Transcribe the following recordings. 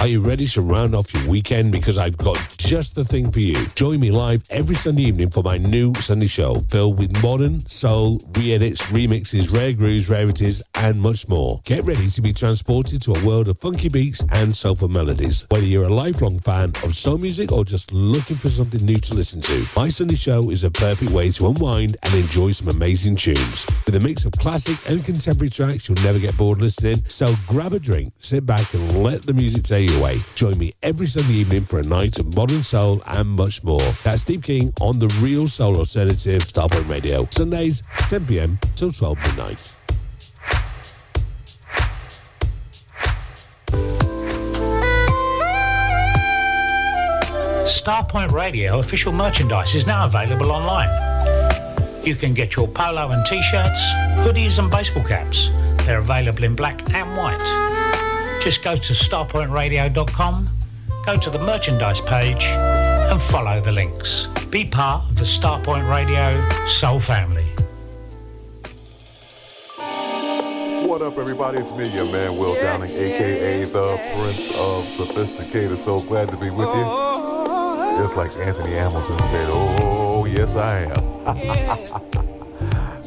Are you ready to round off your weekend? Because I've got just the thing for you. Join me live every Sunday evening for my new Sunday show filled with modern, soul, re edits, remixes, rare grooves, rarities, and much more. Get ready to be transported to a world of funky beats and soulful melodies. Whether you're a lifelong fan of soul music or just looking for something new to listen to, my Sunday show is a perfect way to unwind and enjoy some amazing tunes. With a mix of classic and contemporary tracks, you'll never get bored listening. So grab a drink, sit back, and let the music take you Join me every Sunday evening for a night of modern soul and much more. That's Steve King on the Real Soul Alternative Starpoint Radio. Sundays, 10 p.m. till 12 midnight. Starpoint Radio official merchandise is now available online. You can get your polo and t-shirts, hoodies and baseball caps. They're available in black and white. Just go to starpointradio.com, go to the merchandise page and follow the links. Be part of the Starpoint Radio Soul family. What up, everybody? It's me, your man Will Downing, aka the Prince of Sophisticated. So glad to be with you. Oh. Just like Anthony Hamilton said, Oh, yes, I am.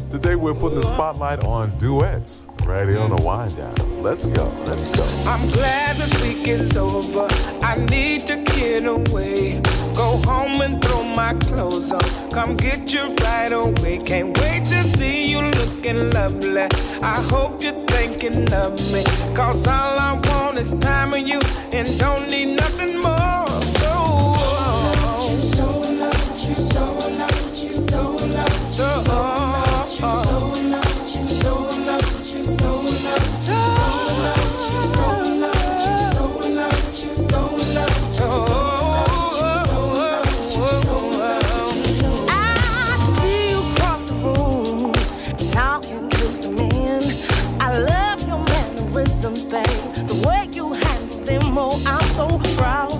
Today we're putting the spotlight on duets here on the wind down. Let's go, let's go. I'm glad this week is over. I need to get away. Go home and throw my clothes on. Come get you right away. Can't wait to see you looking lovely. I hope you're thinking of me. Cause all I want is time with you and don't need nothing more. So, so you so loved, you so loved, so, you so loved, you so proud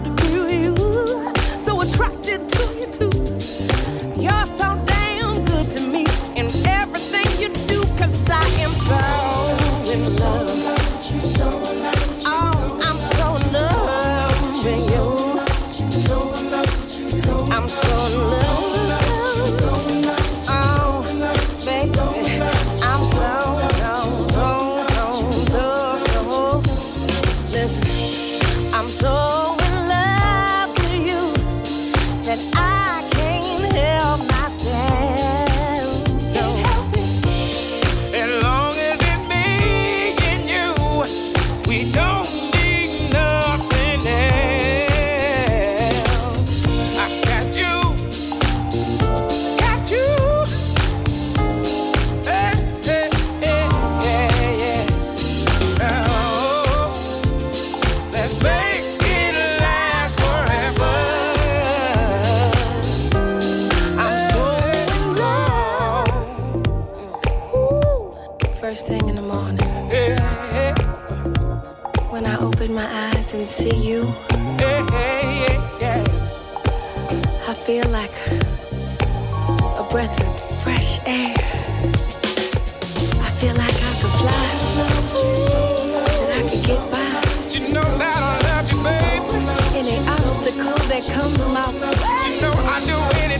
you, Hey, hey, yeah. I feel like a breath of fresh air. I feel like I could fly, that I could get by You know that I love you, baby. any obstacle that comes my way. You know I do anything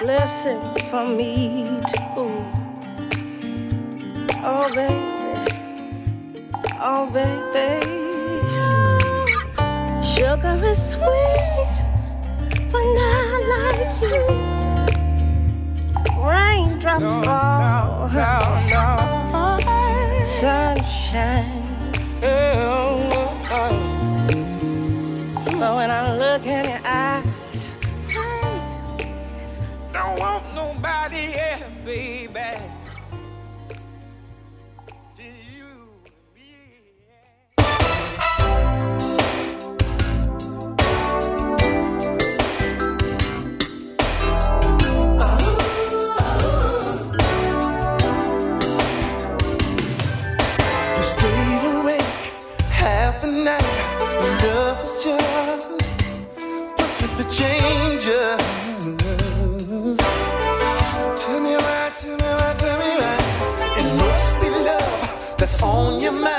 blessing for me too. Oh baby, oh baby. Sugar is sweet, but not like you. Raindrops no, fall, no, no, no. sunshine. Oh, oh, oh. But when I baby. on your mind.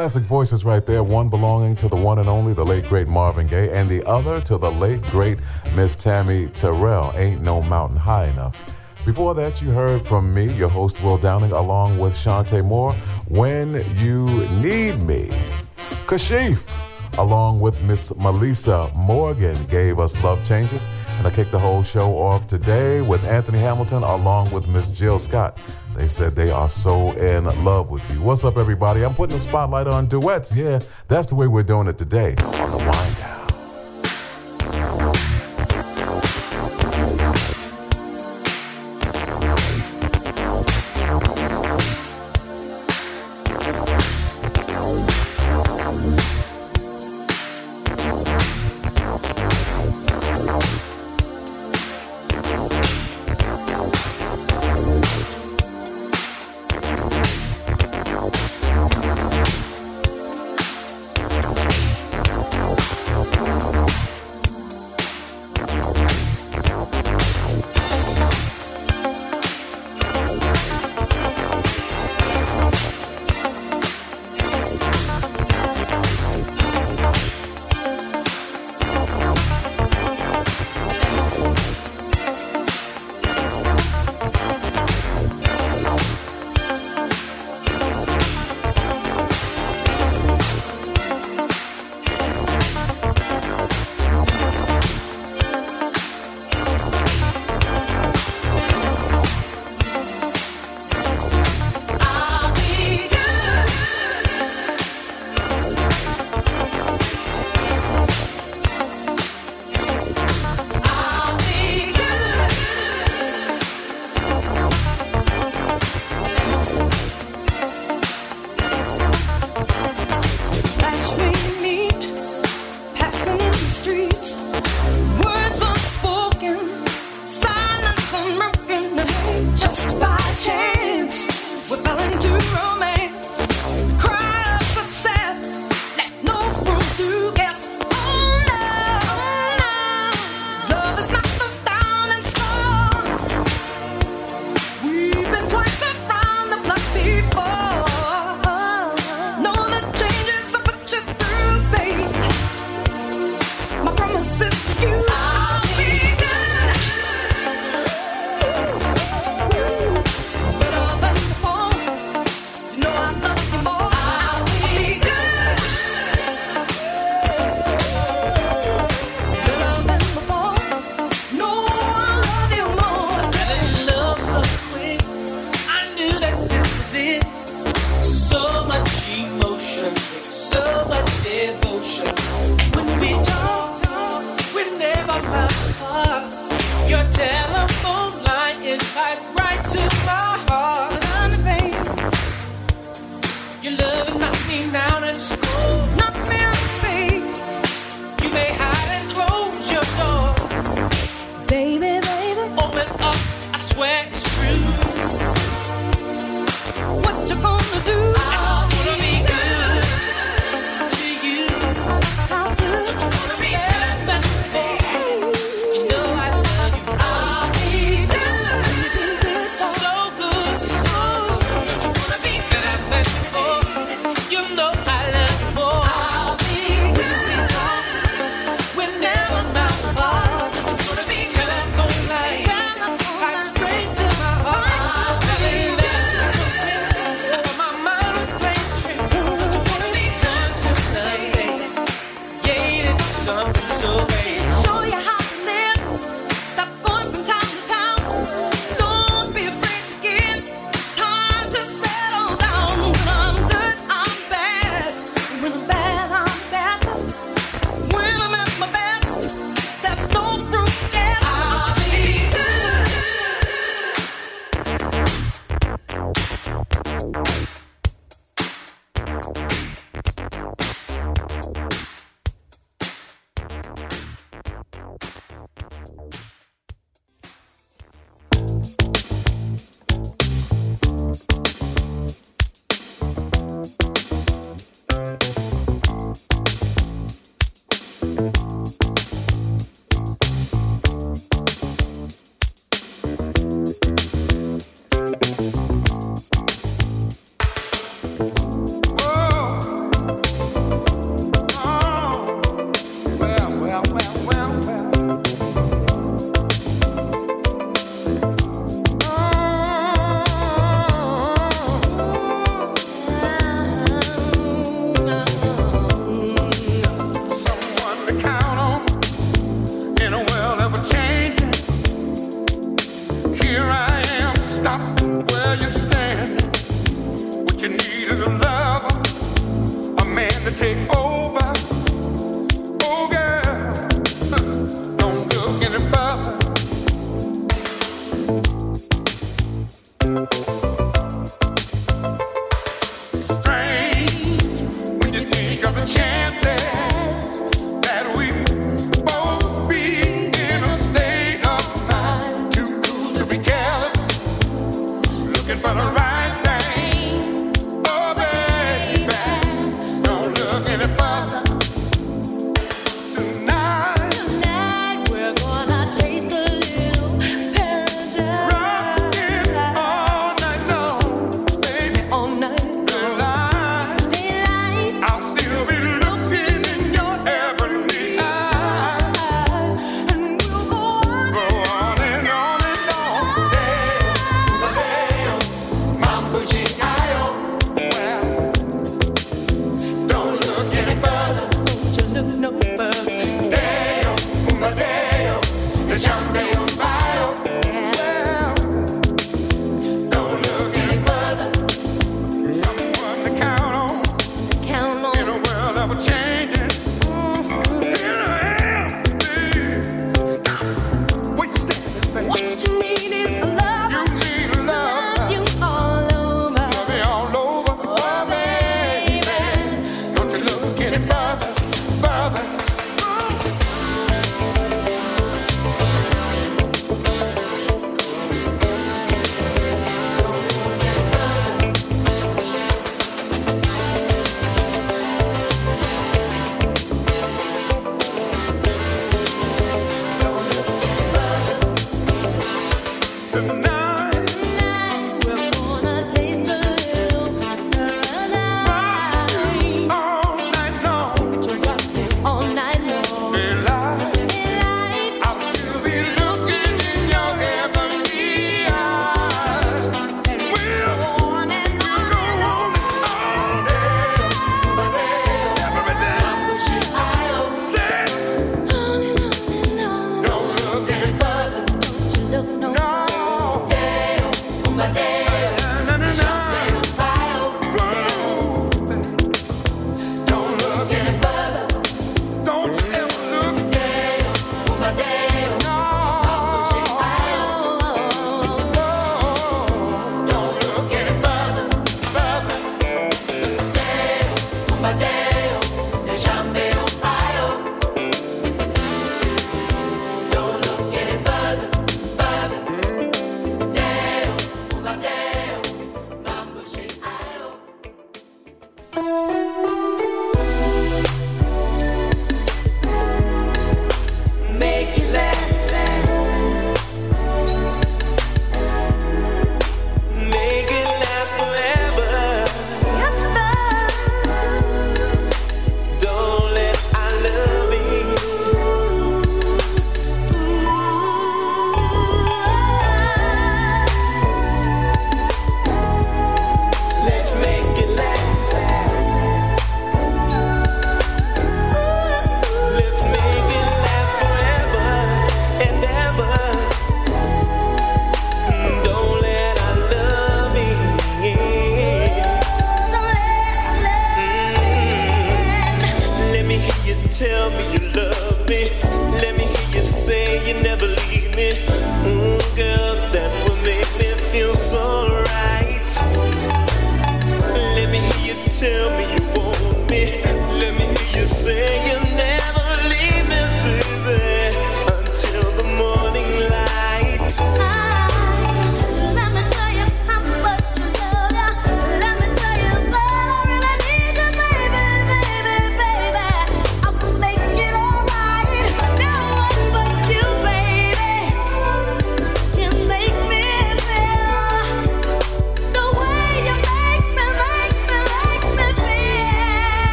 Classic voices right there, one belonging to the one and only, the late great Marvin Gaye, and the other to the late great Miss Tammy Terrell. Ain't no mountain high enough. Before that, you heard from me, your host Will Downing, along with Chanté Moore, When You Need Me. Kashif, along with Miss Melissa Morgan, gave us Love Changes. And I kicked the whole show off today with Anthony Hamilton, along with Miss Jill Scott. They said they are so in love with you. What's up, everybody? I'm putting the spotlight on duets. Yeah, that's the way we're doing it today on the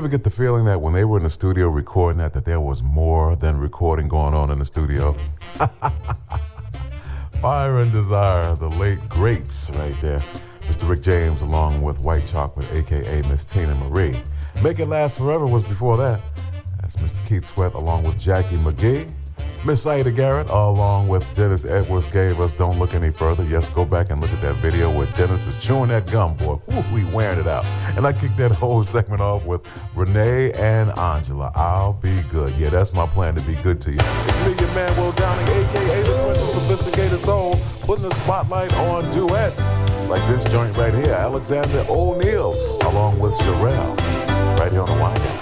ever get the feeling that when they were in the studio recording that, that there was more than recording going on in the studio? Fire and Desire, the late greats right there. Mr. Rick James along with White Chocolate, aka Miss Teena Marie. Make It Last Forever was before that. That's Mr. Keith Sweat along with Jacci McGhee. Miss Siedah Garrett along with Dennis Edwards gave us Don't Look Any Further. Yes, go back and look at that video where Dennis is chewing that gum, boy. We wearing it out. And I kicked that whole segment off with Renee and Angela. I'll be good. Yeah, that's my plan to be good to you. It's me, your man Will Downing, aka the Prince of Sophisticated Soul, putting the spotlight on duets like this joint right here, Alexander O'Neal, along with Cherrelle, right here on the Wind Down.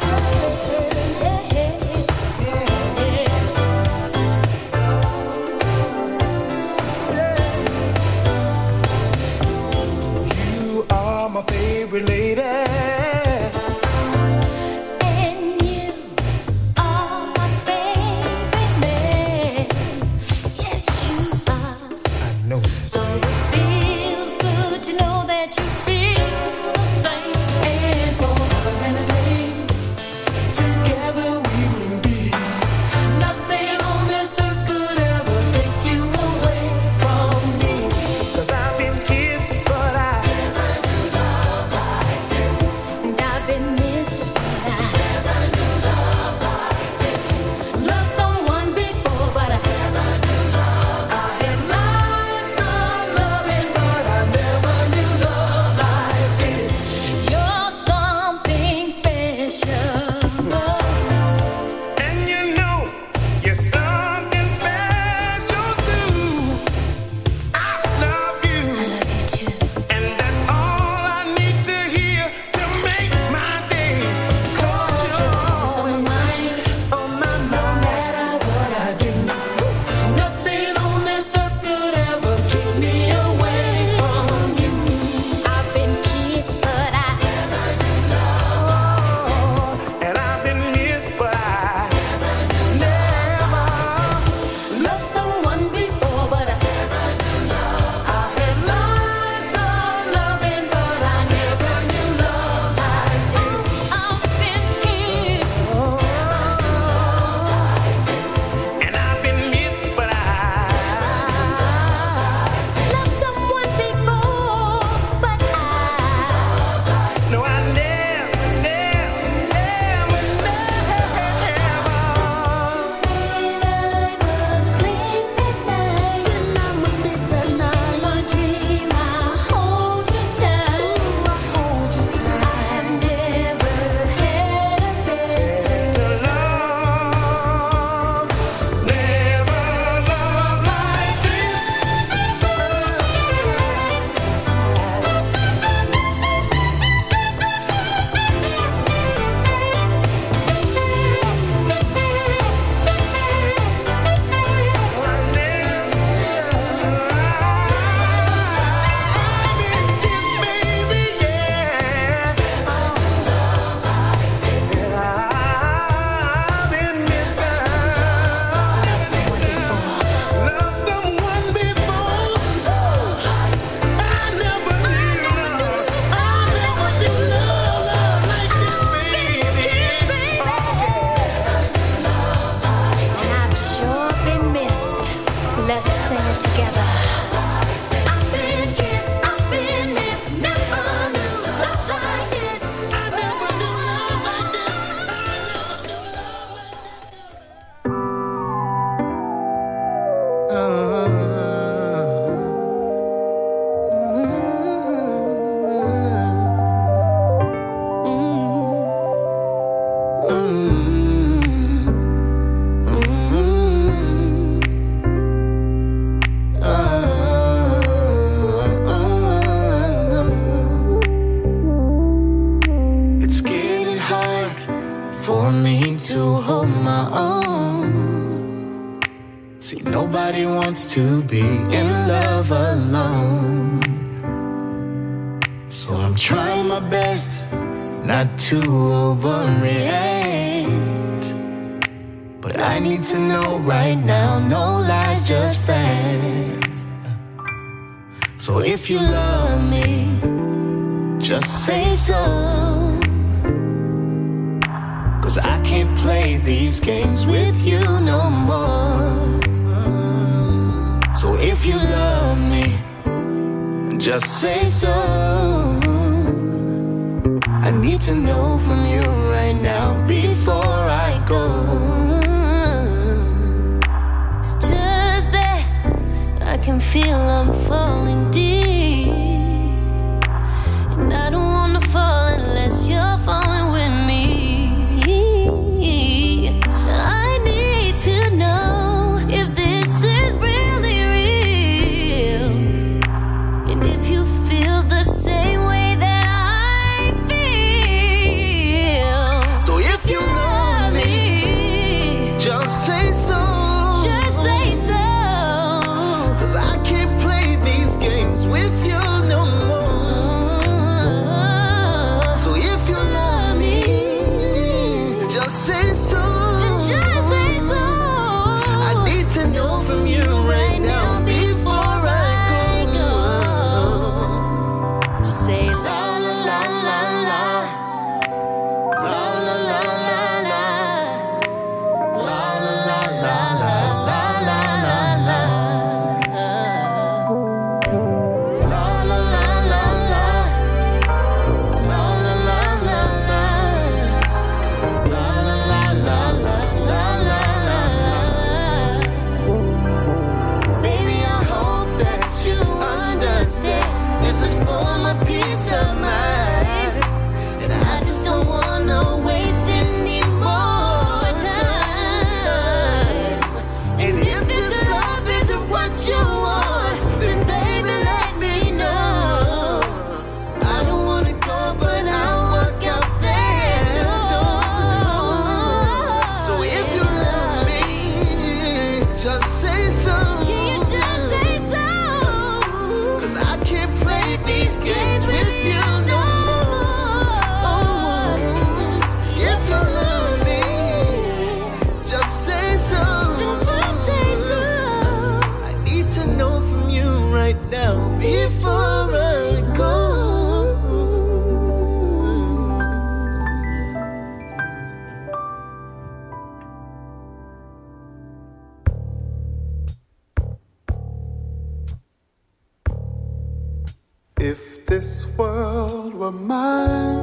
mine,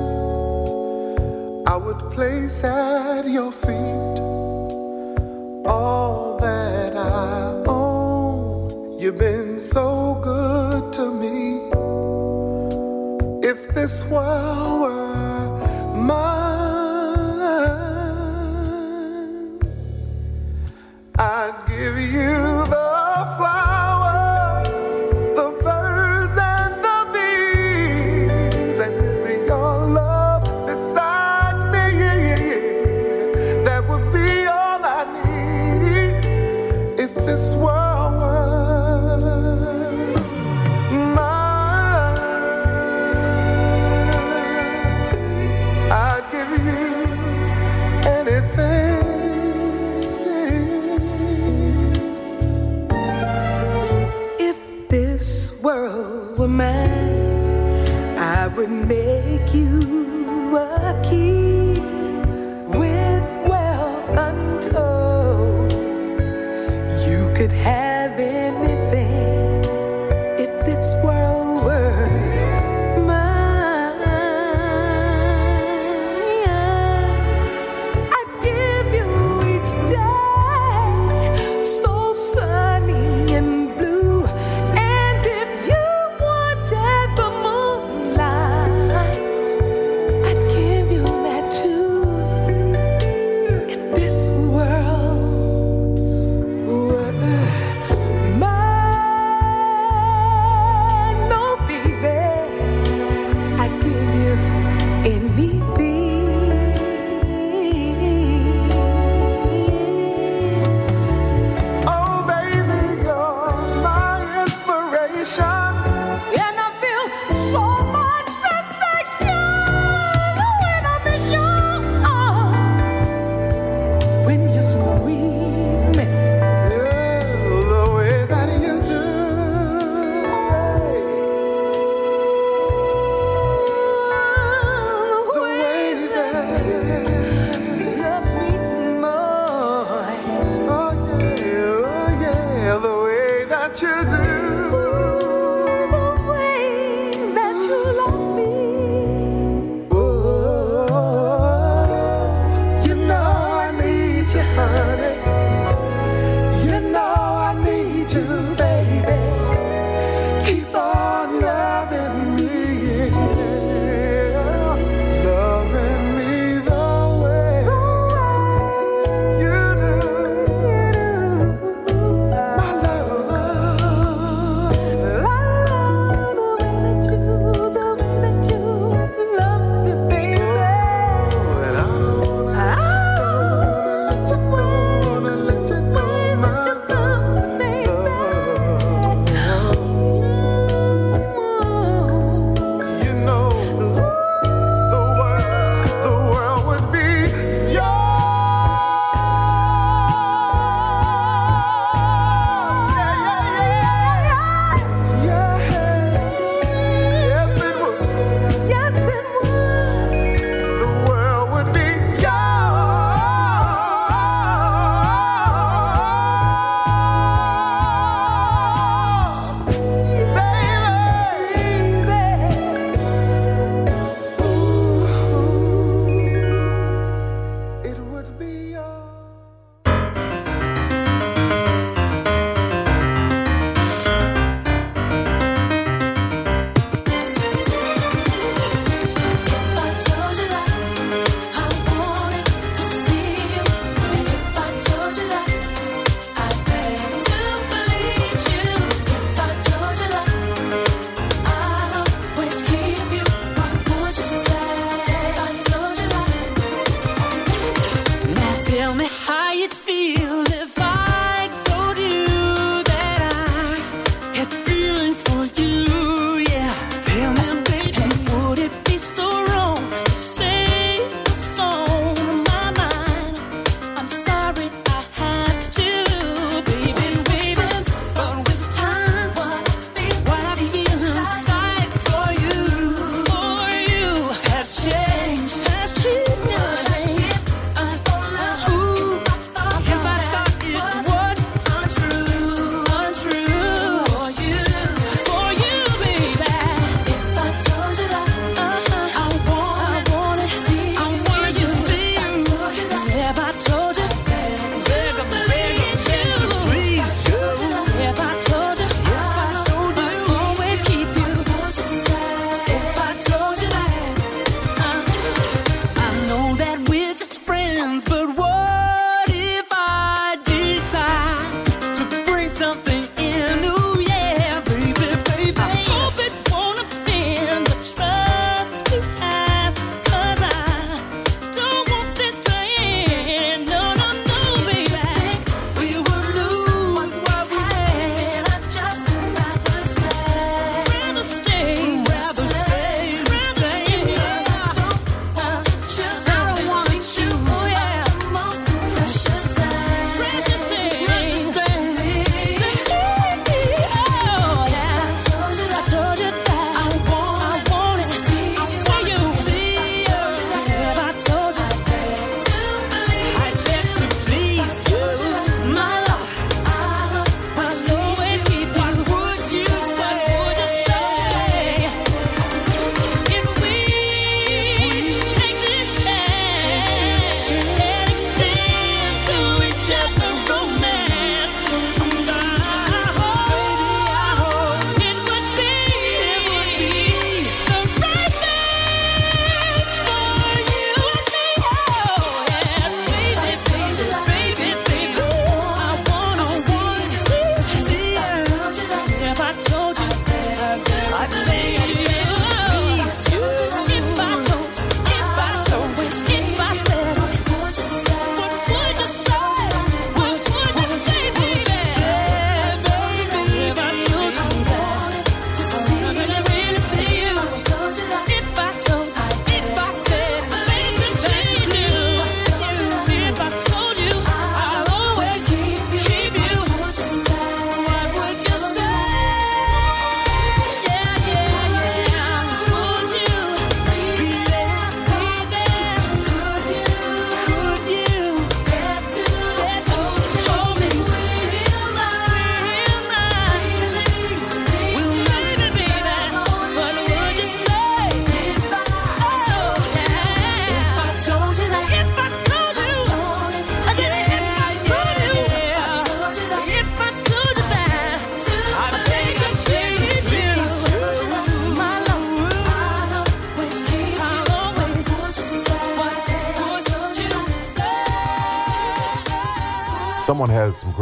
I would place at your feet all that I own. You've been so good to me. If this world were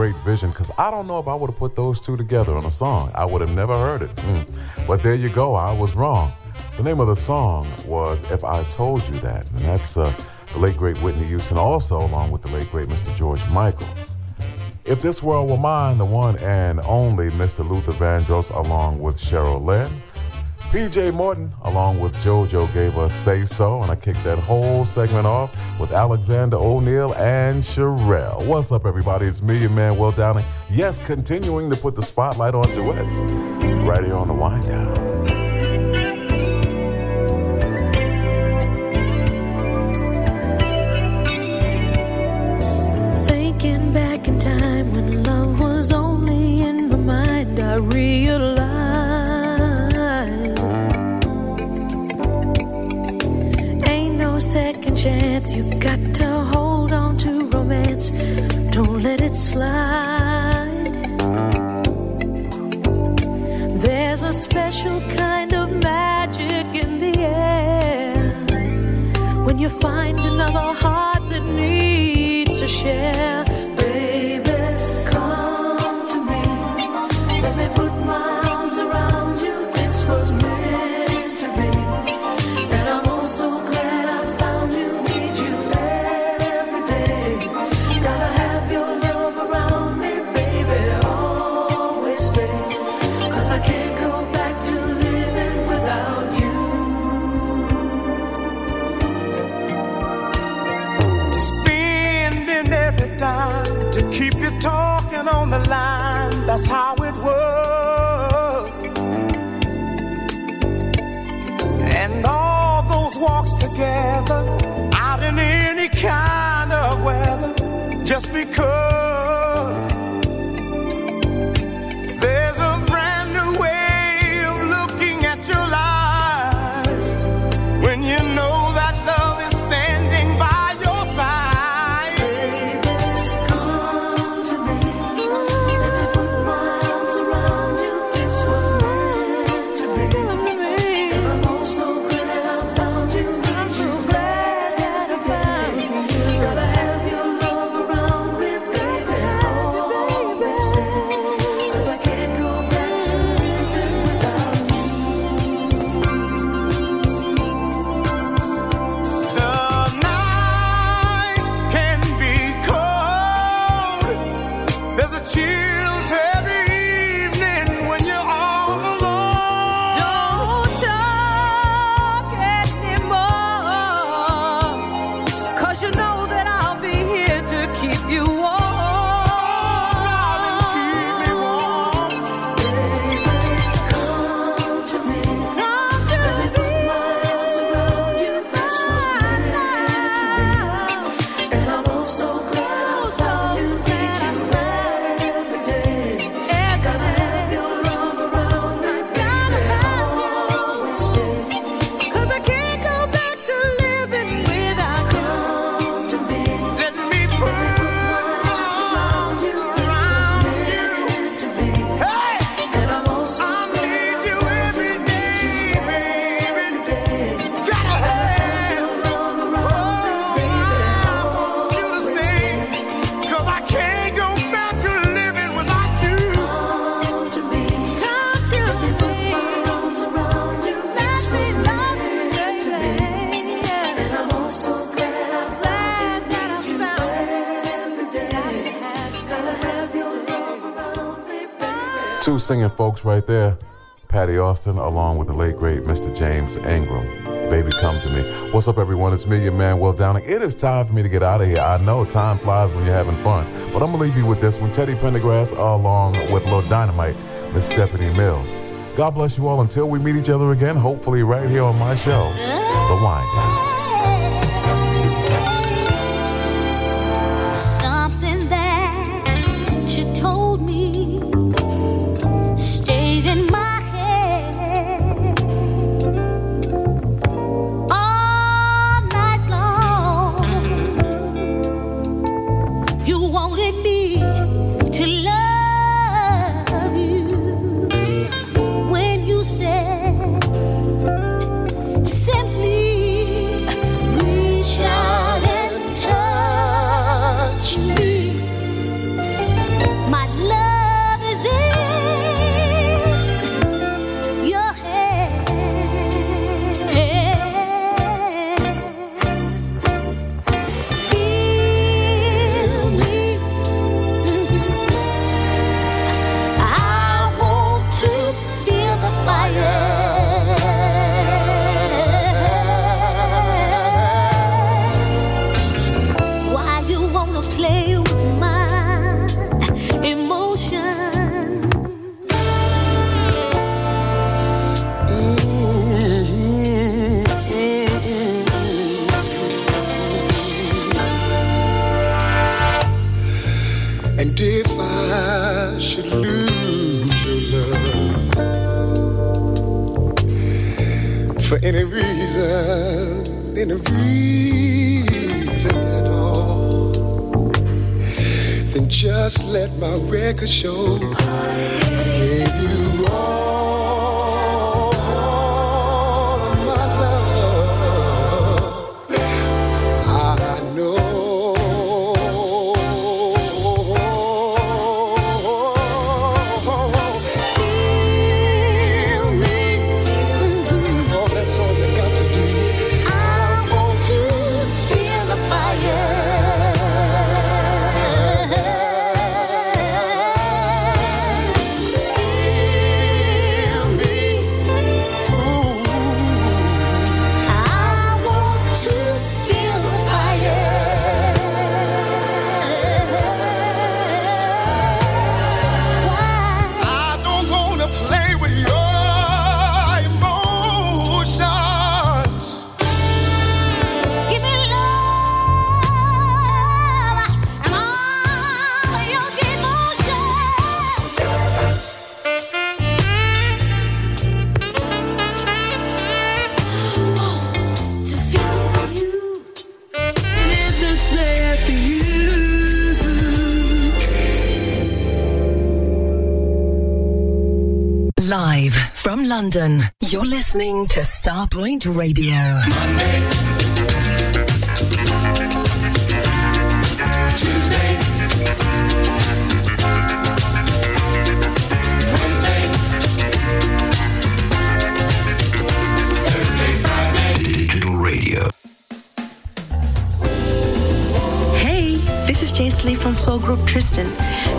great vision because I don't know if I would have put those two together on a song. I would have never heard it. Mm. But there you go, I was wrong. The name of the song was If I Told You That. And that's uh, the late great Whitney Houston, also along with the late great Mr. George Michael. If This World Were Mine, the one and only Mr. Luther Vandross, along with Cheryl Lynn. PJ Morton, along with JoJo, gave us Say So, and I kicked that whole segment off with Alexander O'Neal and Cherrelle. What's up, everybody? It's me, your man, Will Downing. Yes, continuing to put the spotlight on duets right here on the wind down. Singing folks right there. Patti Austin, along with the late great Mr. James Ingram. Baby, come to me. What's up, everyone? It's me, your man, Will Downing. It is time for me to get out of here. I know time flies when you're having fun, but I'm gonna leave you with this one. Teddy Pendergrass, along with Lil Dynamite, Miss Stephanie Mills. God bless you all until we meet each other again, hopefully right here on my show, The Wind Down. reason, any reason at all, then just let my record show. London, you're listening to Starpoint Radio. Monday. Tuesday, Wednesday, Thursday, Friday. Digital radio. Hey, this is Jason Lee from Soul Group Tristan,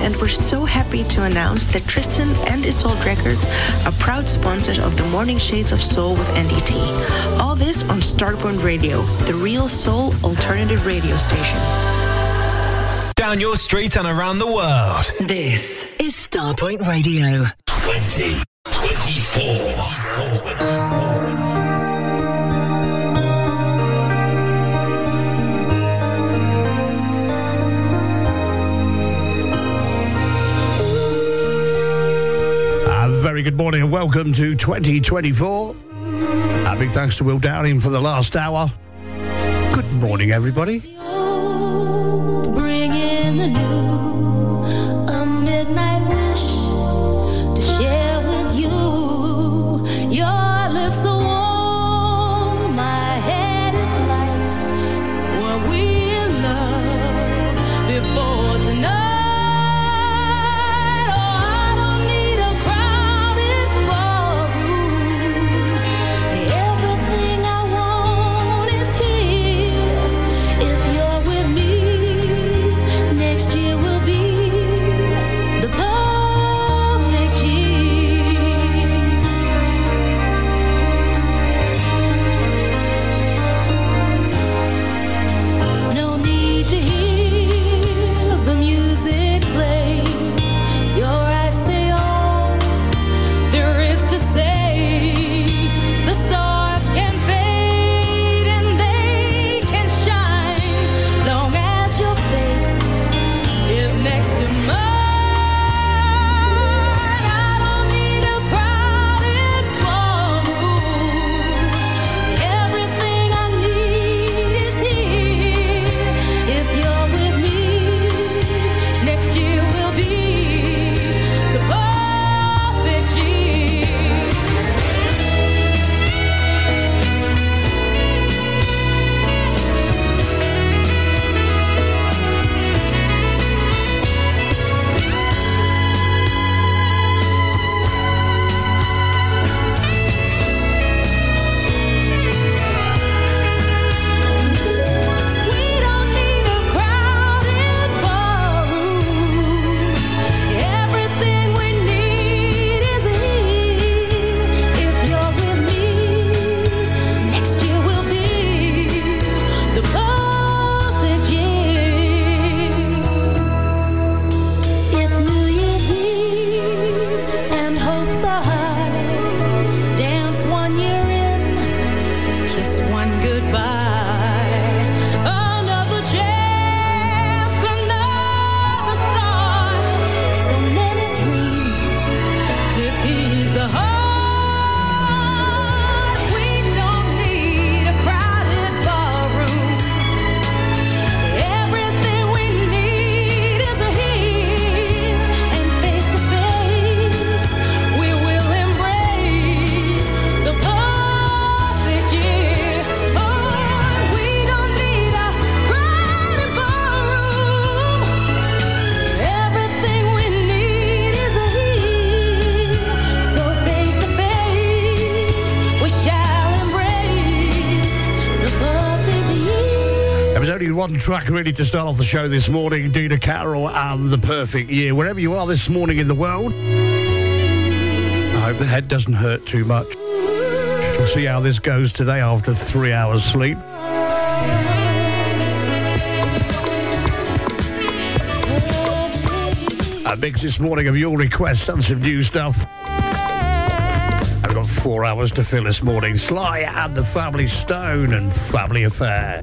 and we're so happy to announce that Tristan and Isolde Records are proud sponsors of the Morning Shades of Soul with NDT. All this on Starpoint Radio, the real soul alternative radio station. Down your street and around the world. This is Starpoint Radio. 2024. Very good morning and welcome to 2024. A big thanks to Will Downing for the last hour. Good morning, everybody. Track ready to start off the show this morning. Dina Carroll and The Perfect Year. Wherever you are this morning in the world, I hope the head doesn't hurt too much. We'll see how this goes today after three hours sleep. A mix this morning of your requests and some new stuff. I've got four hours to fill this morning. Sly and the Family Stone and family affair.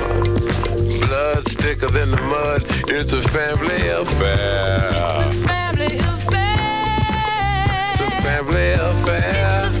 Thicker than the mud. It's a family affair. Family affair. It's a family affair.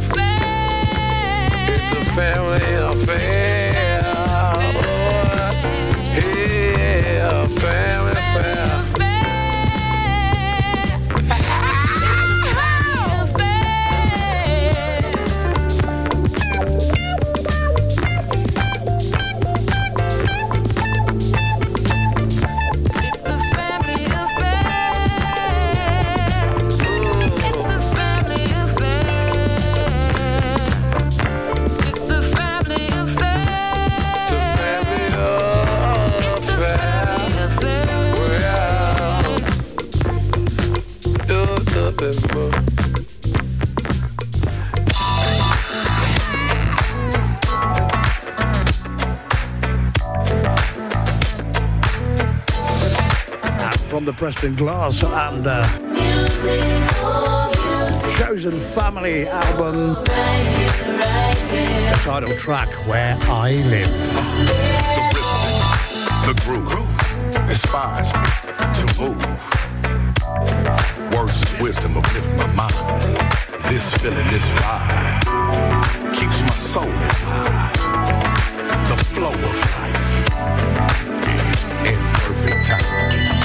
Family affair. Oh, yeah, family from the Preston Glass and uh, Chosen Family album, the title track Where I Live. The groove inspires me to move. Words of wisdom uplift my mind. This feeling, this vibe keeps my soul alive. The flow of life in perfect time.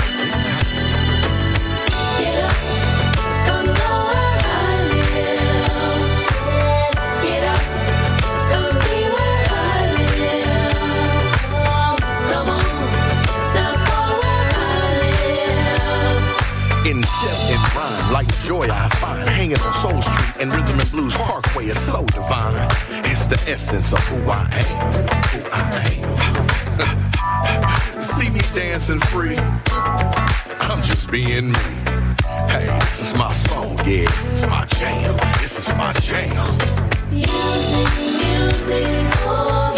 And rhyme, like joy I find. Hanging on Soul Street and Rhythm and Blues Parkway is so divine. It's the essence of who I am. Who I am. See me dancing free. I'm just being me. Hey, this is my song. Yeah, this is my jam. This is my jam. Music, music, oh,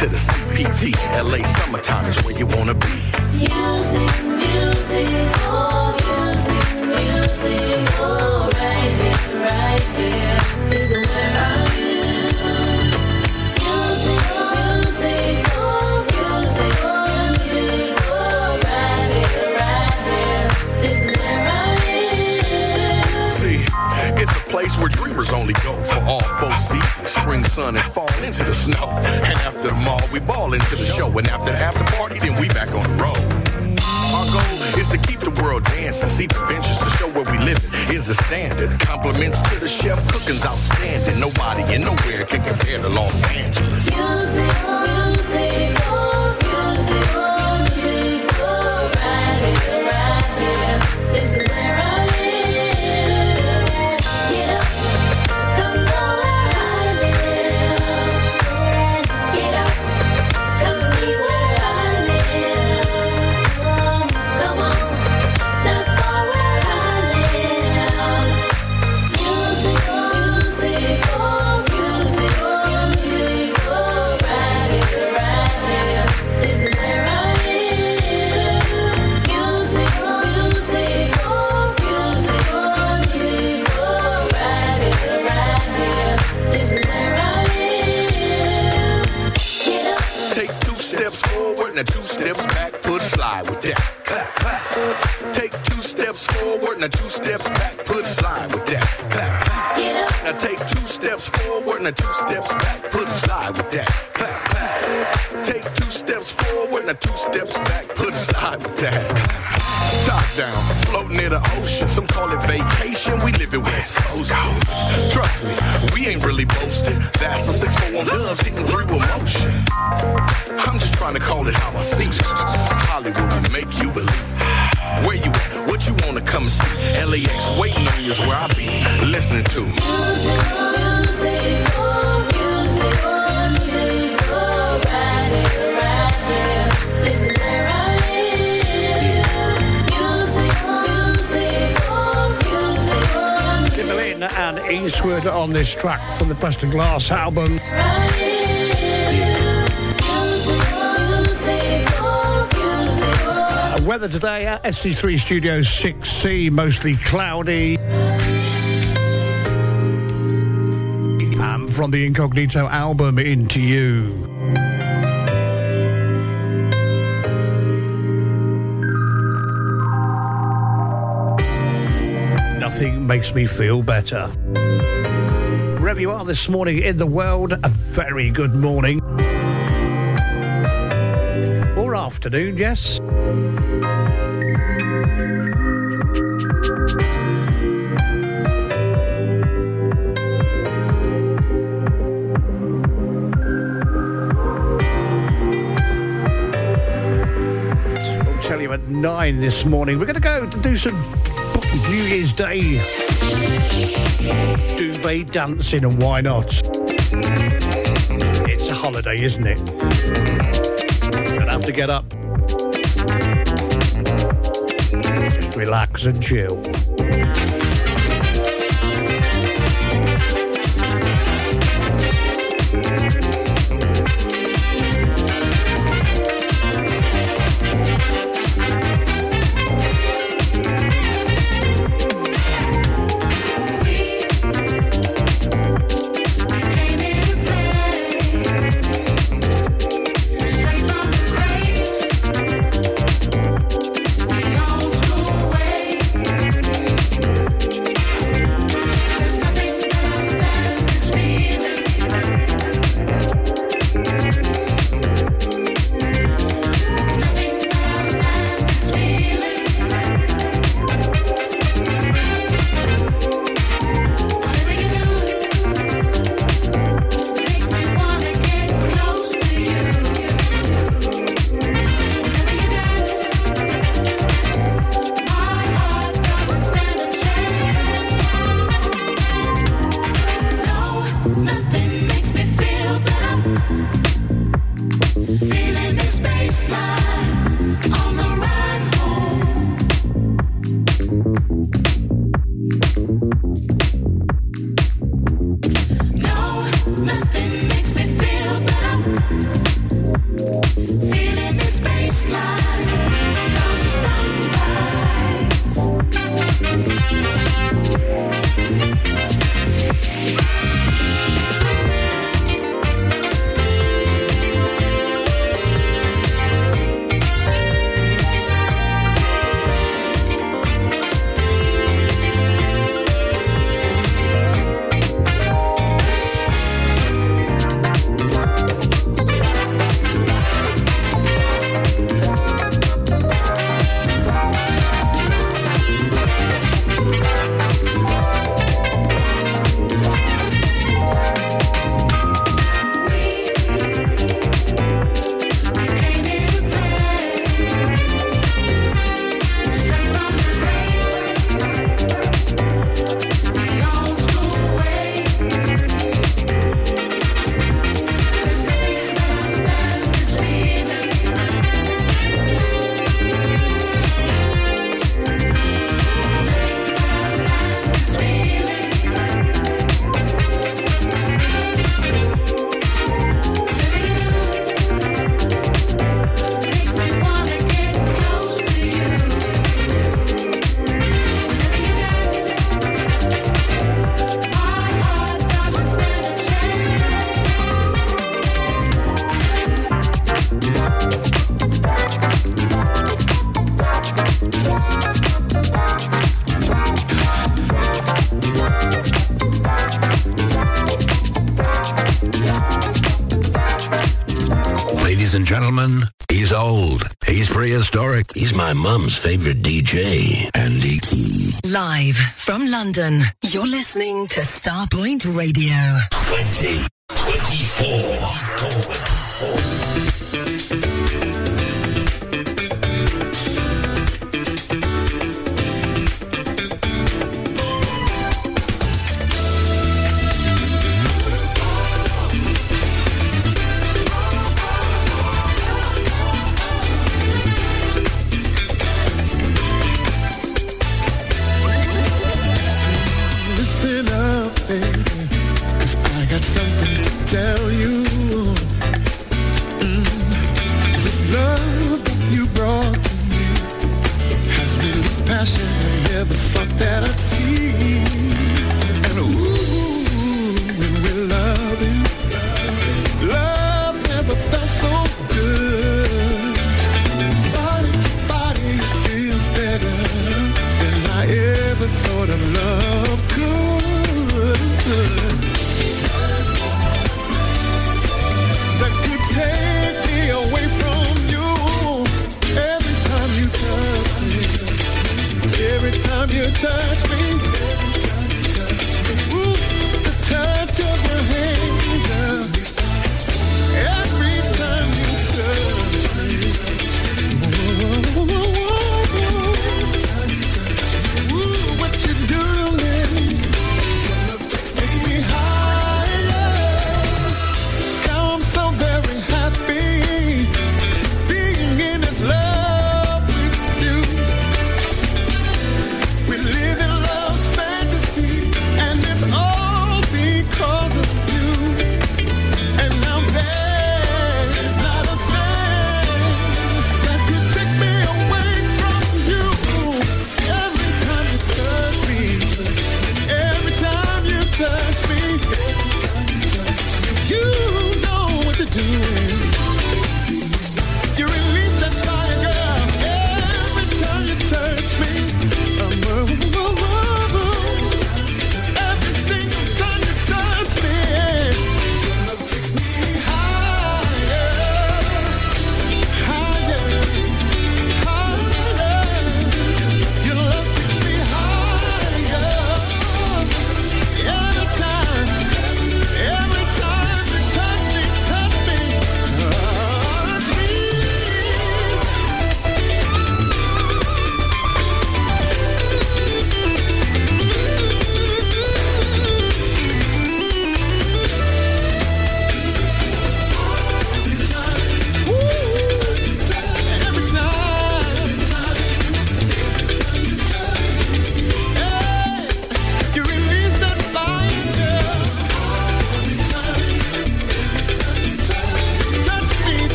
to the CPT. LA summertime is where you wanna be. Music, sun, and fall into the snow. And after the mall, we ball into the show. And after the after party, then we back on the road. Our goal is to keep the world dancing, see the benches to show where we live is the standard. Compliments to the chef, cooking's outstanding. Nobody and nowhere can compare to Los Angeles. Music, music, oh, music, two steps back, put a slide with that. Clap, clap. Take two steps forward, now two steps back, put a slide with that. Top down, floating near the ocean. Some call it vacation, we live it West Coast. Trust me, we ain't really boasting. That's a 641 loves hitting through emotion. I'm just trying to call it how I see. Hollywood will make you believe. Where you at? What you wanna come see? LAX waiting on you is where I be. Listening to and on this track from the Preston Glass album. Uh, Weather today at SC3 Studios 6C, mostly cloudy. And from the Incognito album, Into You. Nothing makes me feel better. Wherever you are this morning in the world, a very good morning. Or afternoon, yes. I'll tell you at nine this morning. We're going to go to do some New Year's Day duvet dancing, and why not? It's a holiday, isn't it? Don't have to get up. Just relax and chill. mum's favorite DJ, Andy Key. Live from London, you're listening to Starpoint Radio. 20.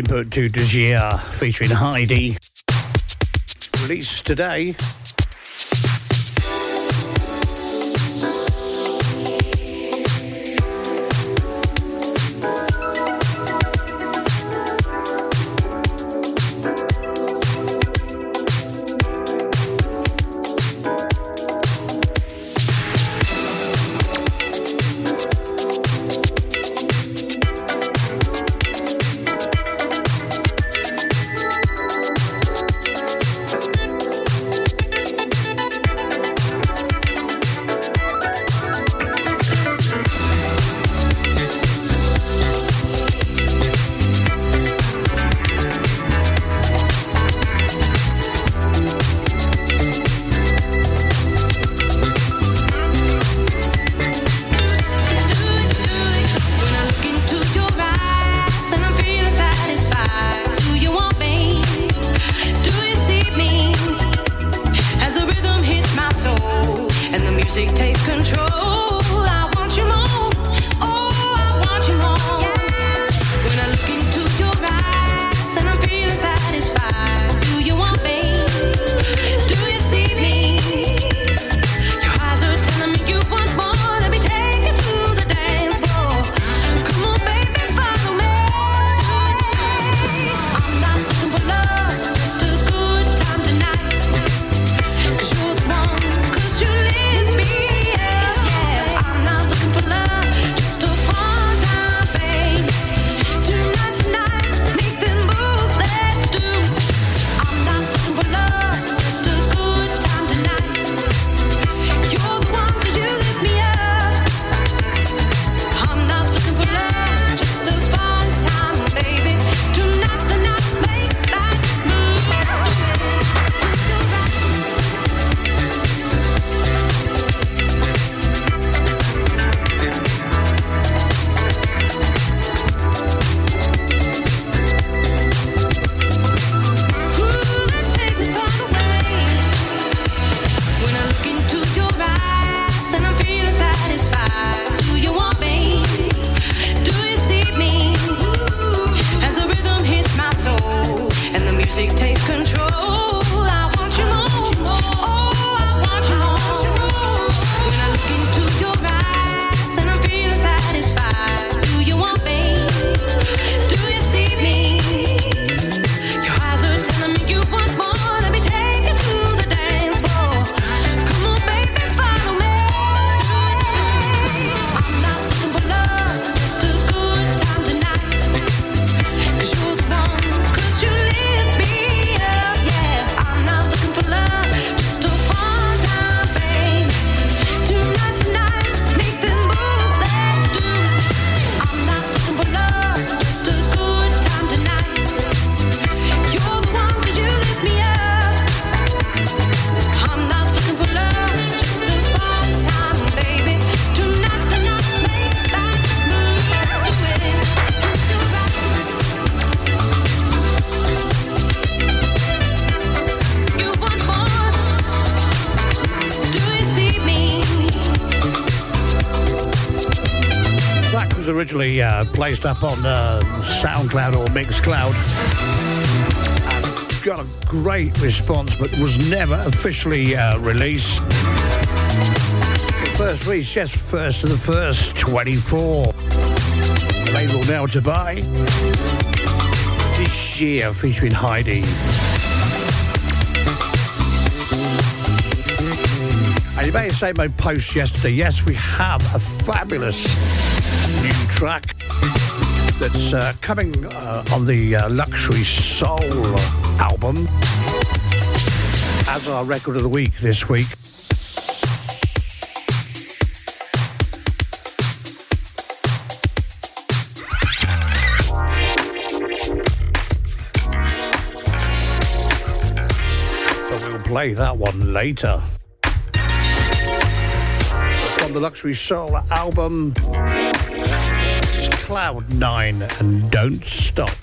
input to Dejia featuring Heidi. Released today originally uh, placed up on uh, SoundCloud or Mixcloud. And got a great response, but was never officially uh, released. First release, just first of the first 24. Available now to buy. This year featuring Heidi. And you may have seen my post yesterday. Yes, we have a fabulous new track that's uh, coming uh, on the uh, Luxury Soul album as our record of the week this week. But we'll play that one later. From the Luxury Soul album. Cloud Nine and Don't Stop.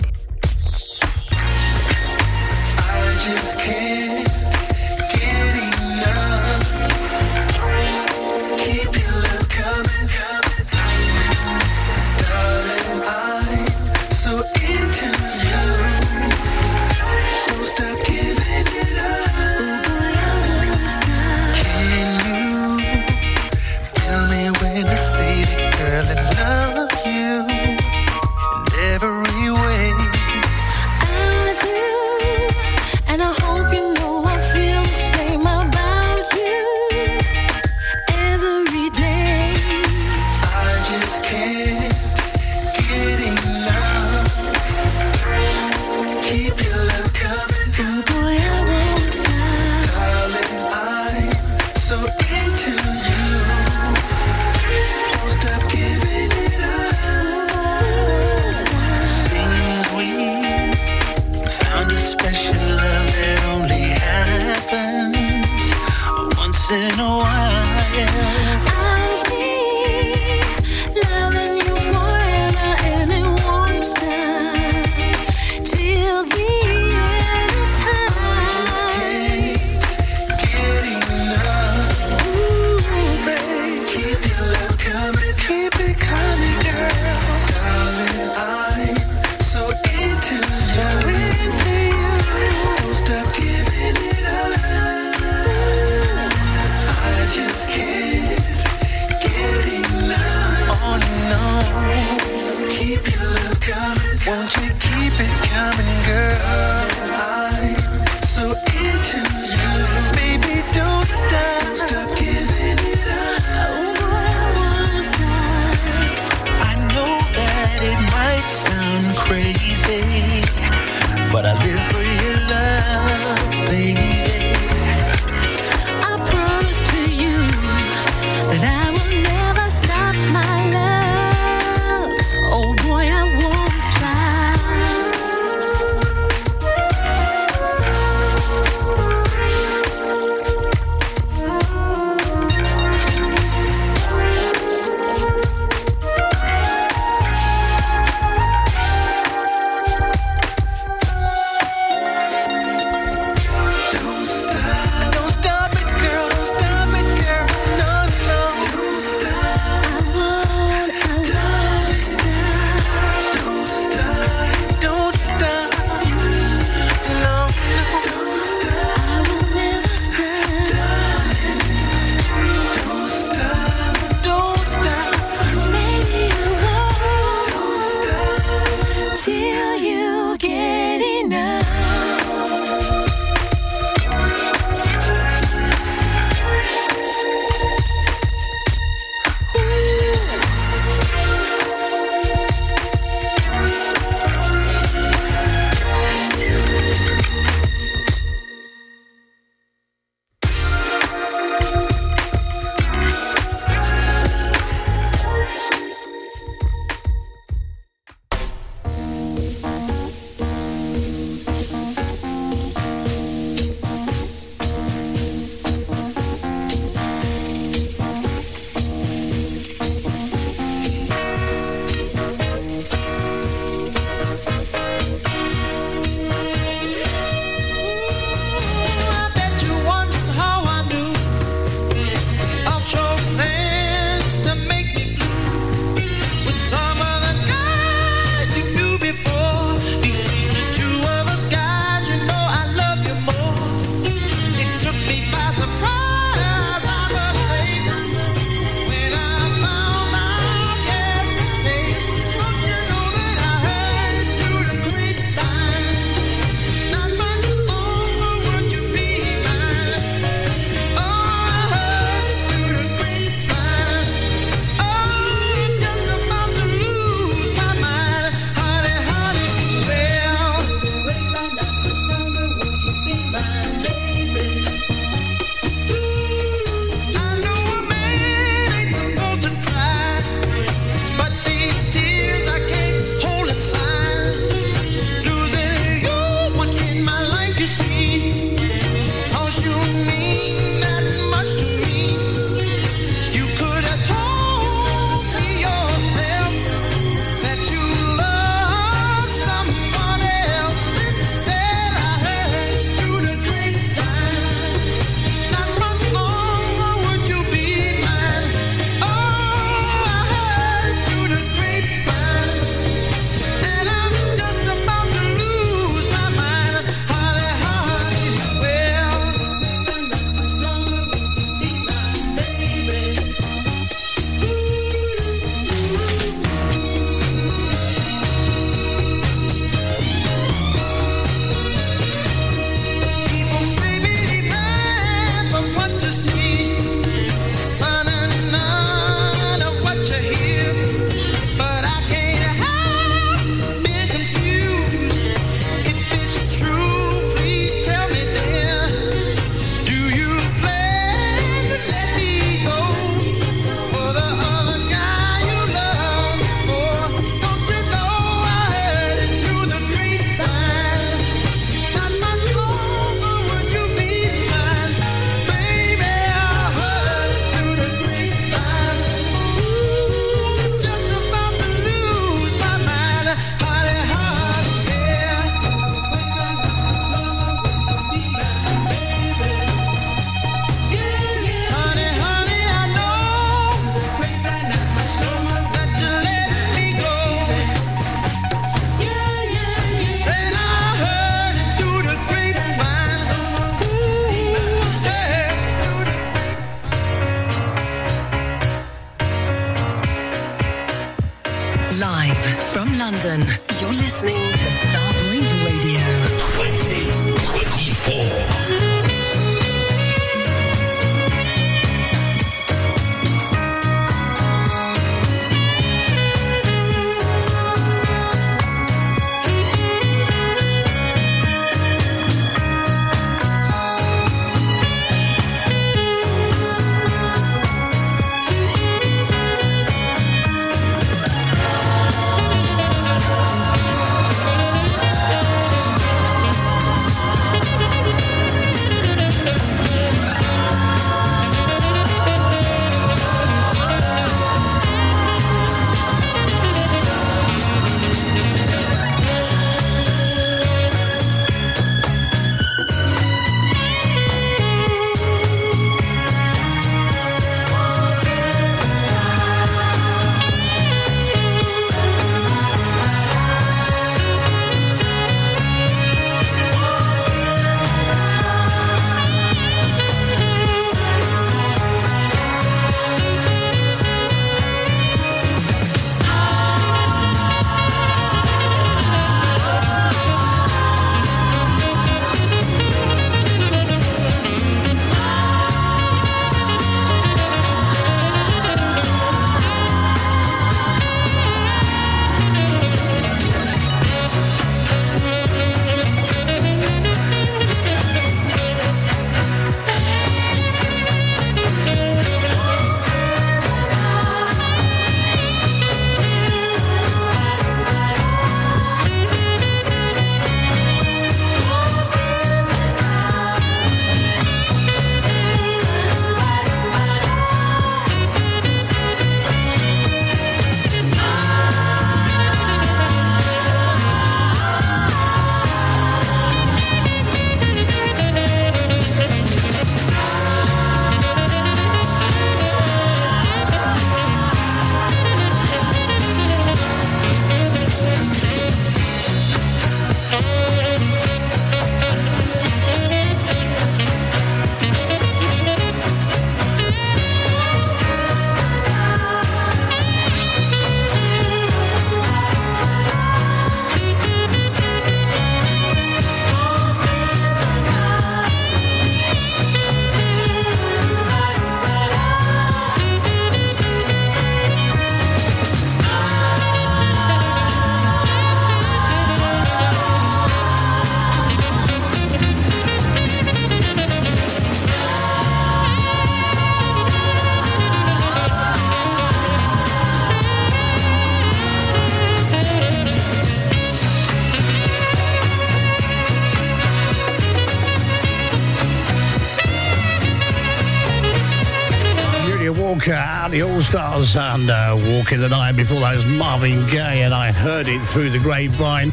the All Stars and uh, Walk in the Night. Before that was Marvin Gaye, and I heard it through the grapevine.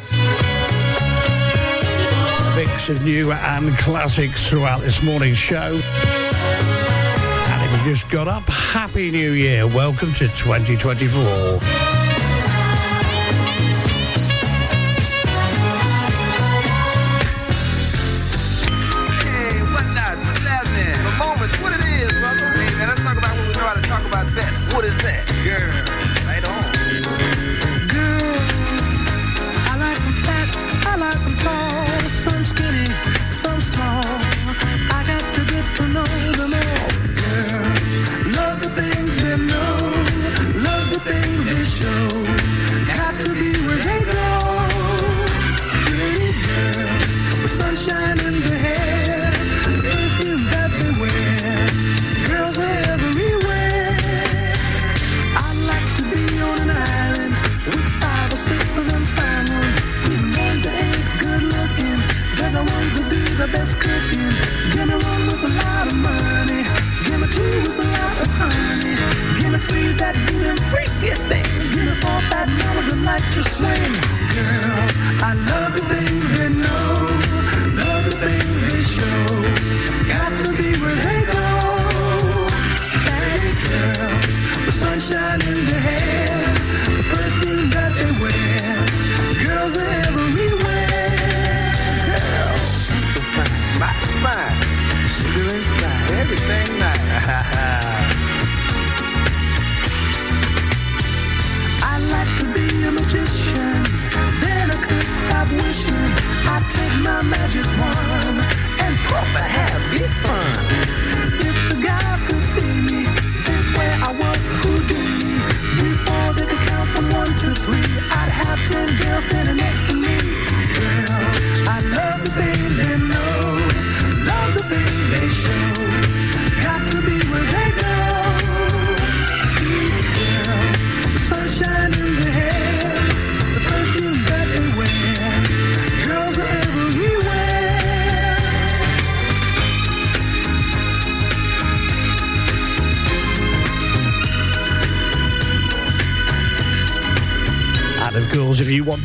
Mix of new and classics throughout this morning's show. And if you just got up, Happy New Year. Welcome to 2024.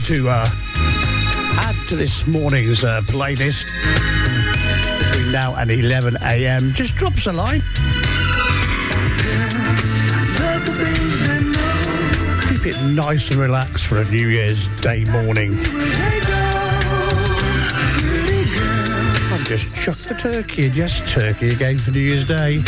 to uh, add to this morning's uh, playlist between now and 11 a.m. Just drop us a line. Keep it nice and relaxed for a New Year's Day morning. I've just chucked the turkey and yes, turkey again for New Year's Day.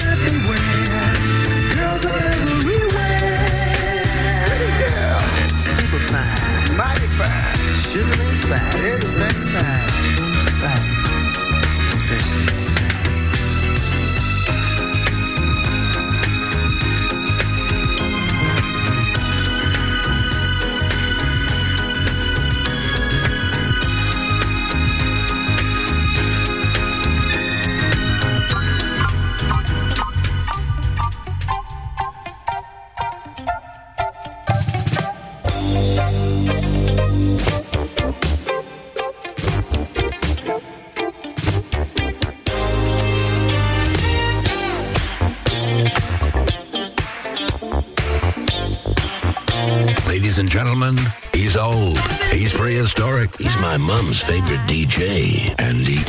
favorite DJ, Andy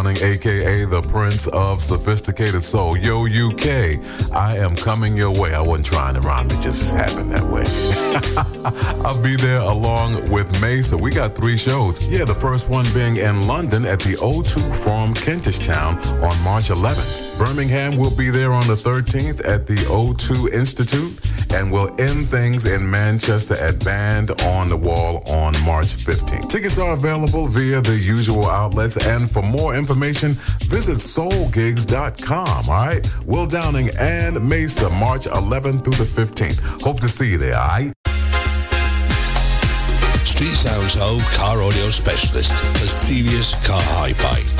Downing, aka the Prince of Sophisticated Soul. Yo, UK, I am coming your way. I wasn't trying to rhyme, it just happened that way. I'll be there along with Maysa. We got three shows. Yeah, the first one being in London at the O2 Forum, Kentish Town on March 11th. Birmingham will be there on the 13th at the O2 Institute, and we'll end things in Manchester at Band on the Wall on March 15th. Tickets are available via the usual outlets, and for more information, visit soulgigs.com. All right, Will Downing and Maysa, March 11th through the 15th. Hope to see you there. All right. Street Sounds Home car audio specialist for serious car hi-fi.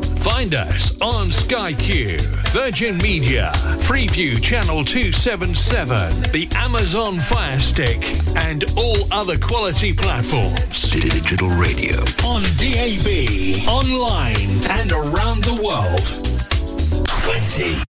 Find us on Sky Q, Virgin Media, Freeview Channel 277, the Amazon Fire Stick, and all other quality platforms. City Digital radio. On DAB, online, and around the world. 2024.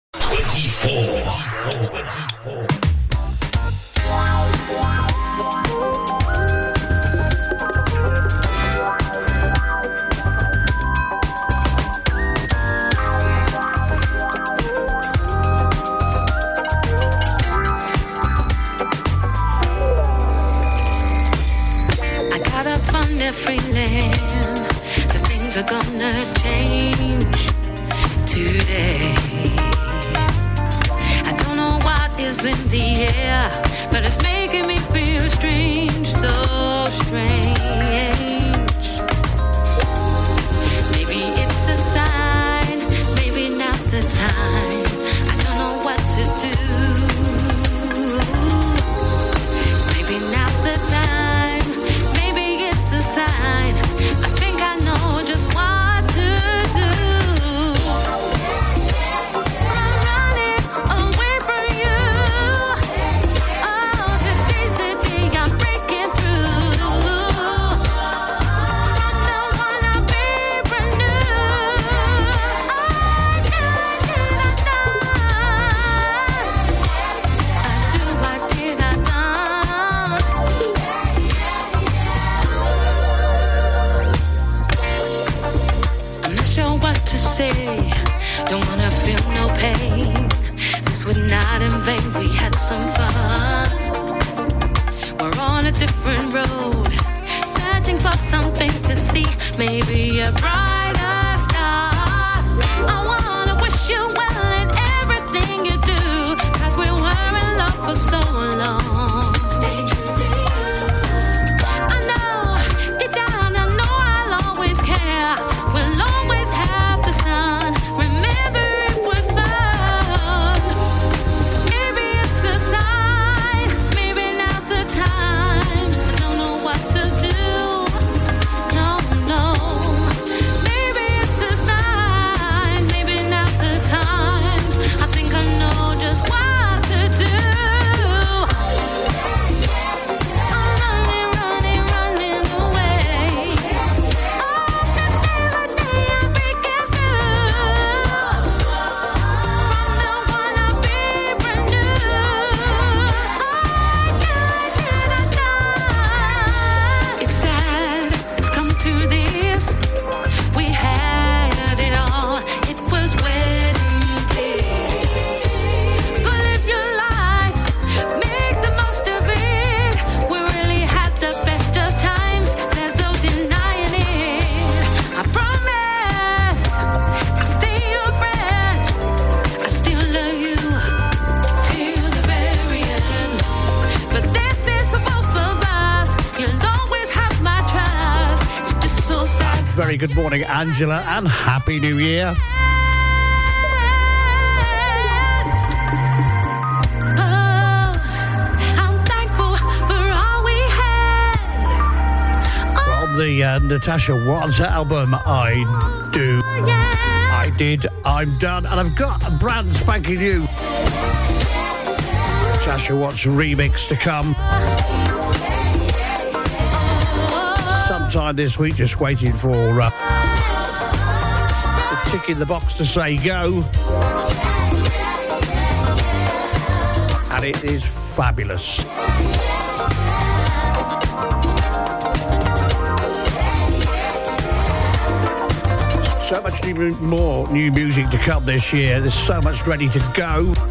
That things Angela, and Happy New Year. From the uh, Natasha Watts album, I Do. I did, I'm done, and I've got a brand spanking new Natasha Watts remix to come. sometime this week. Just waiting for uh, tick in the box to say go. And it is fabulous. So much more new music to come this year. There's so much ready to go. So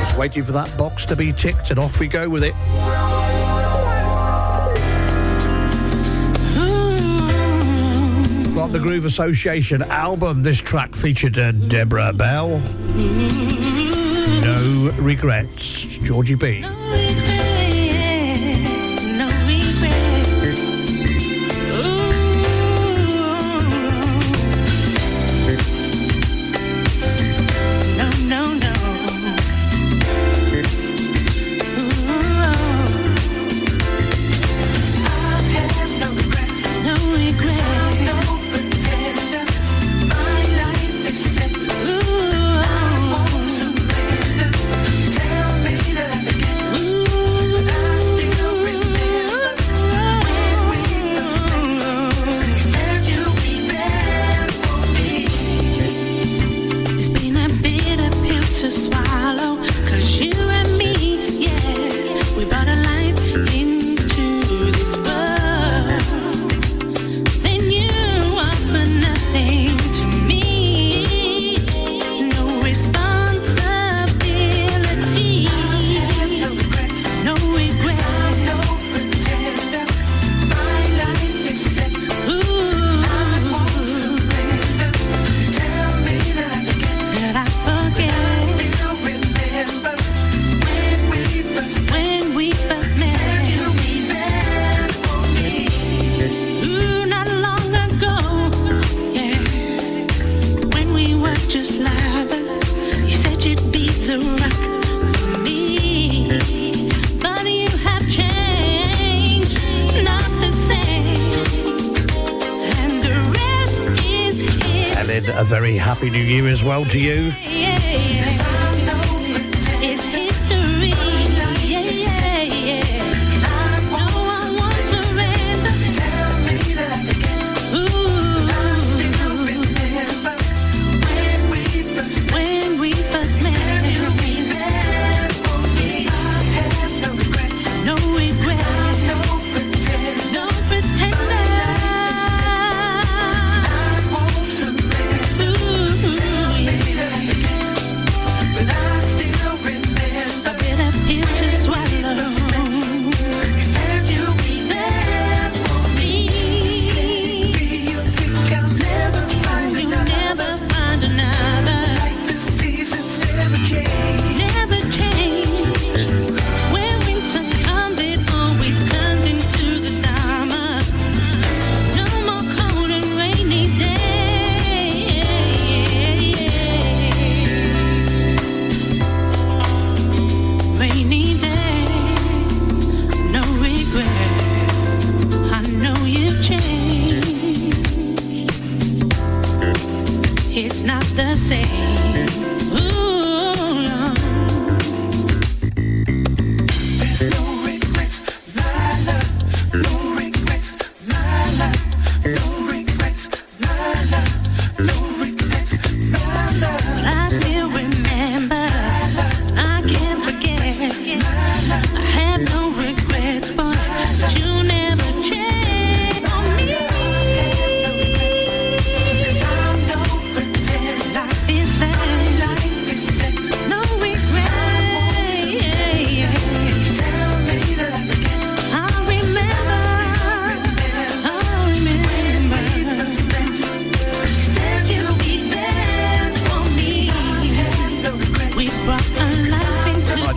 just waiting for that box to be ticked and off we go with it. On the Groove Association album, this track featured uh, Deborah Bell. No regrets, Georgie B. well to you.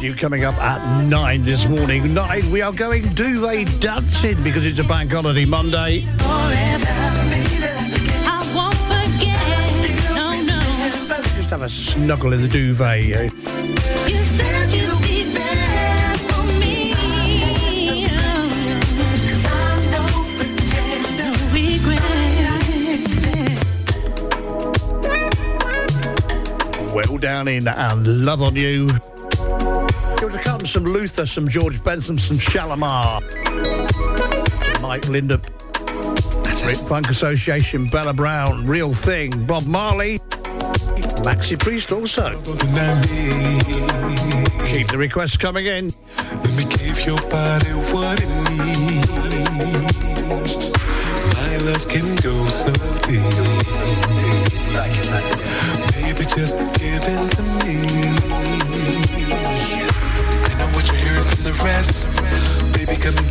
you coming up at nine this morning. Nine, we are going duvet dancing because it's a bank holiday Monday. Just have a snuggle in the duvet. Eh? Will Downing and love on you. Some Luther, some George Benson, some Shalimar, Mike Lindup, Rick Funk Association, Bella Brown, Real Thing, Bob Marley, Maxi Priest also. Keep the requests coming in. Let me give your body what it needs. My love can go so deep. Baby, just Baby, come and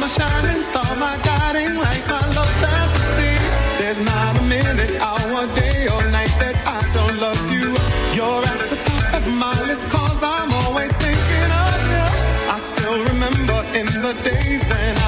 my shining star, my guiding light, my love fantasy. There's not a minute, hour, day, or night that I don't love you. You're at the top of my list, cause I'm always thinking of you. I still remember in the days when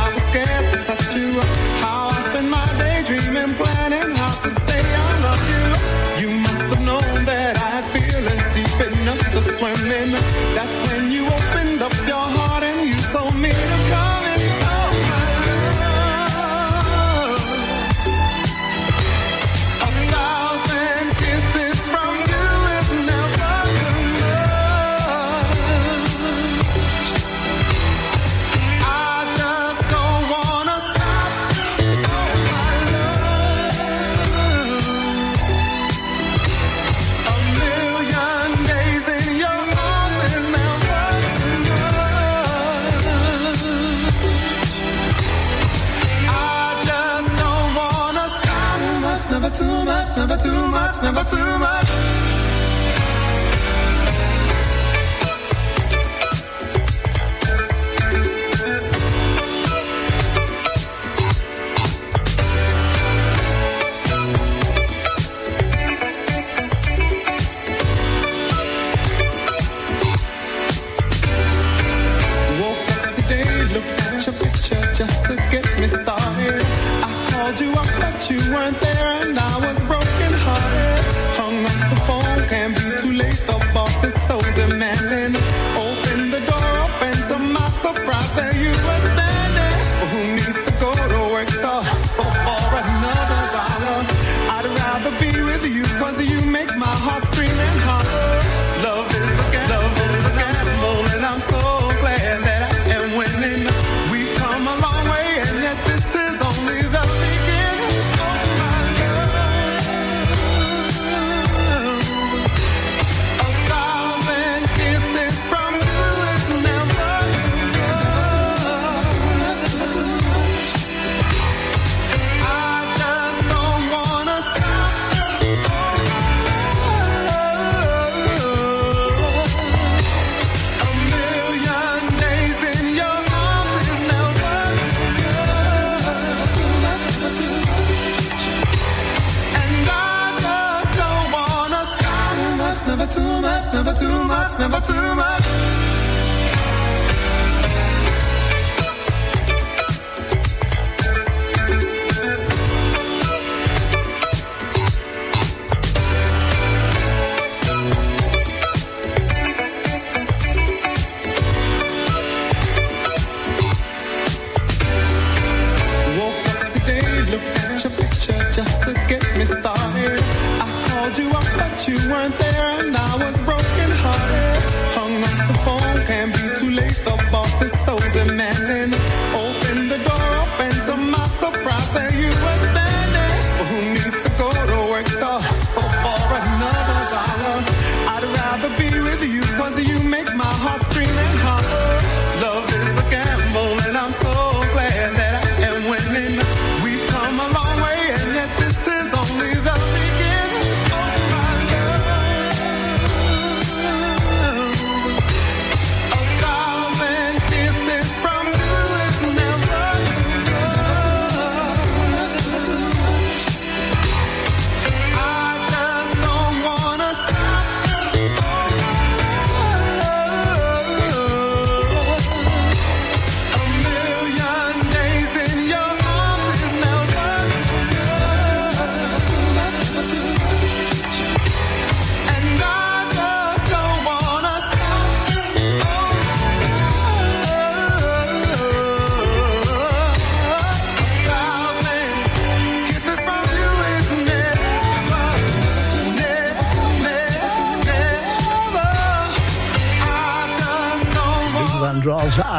one thing.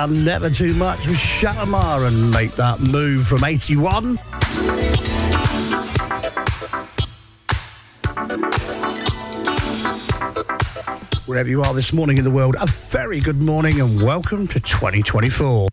and Never Too Much with Shalamar and make that move from 81. Wherever you are this morning in the world, a very good morning and welcome to 2024.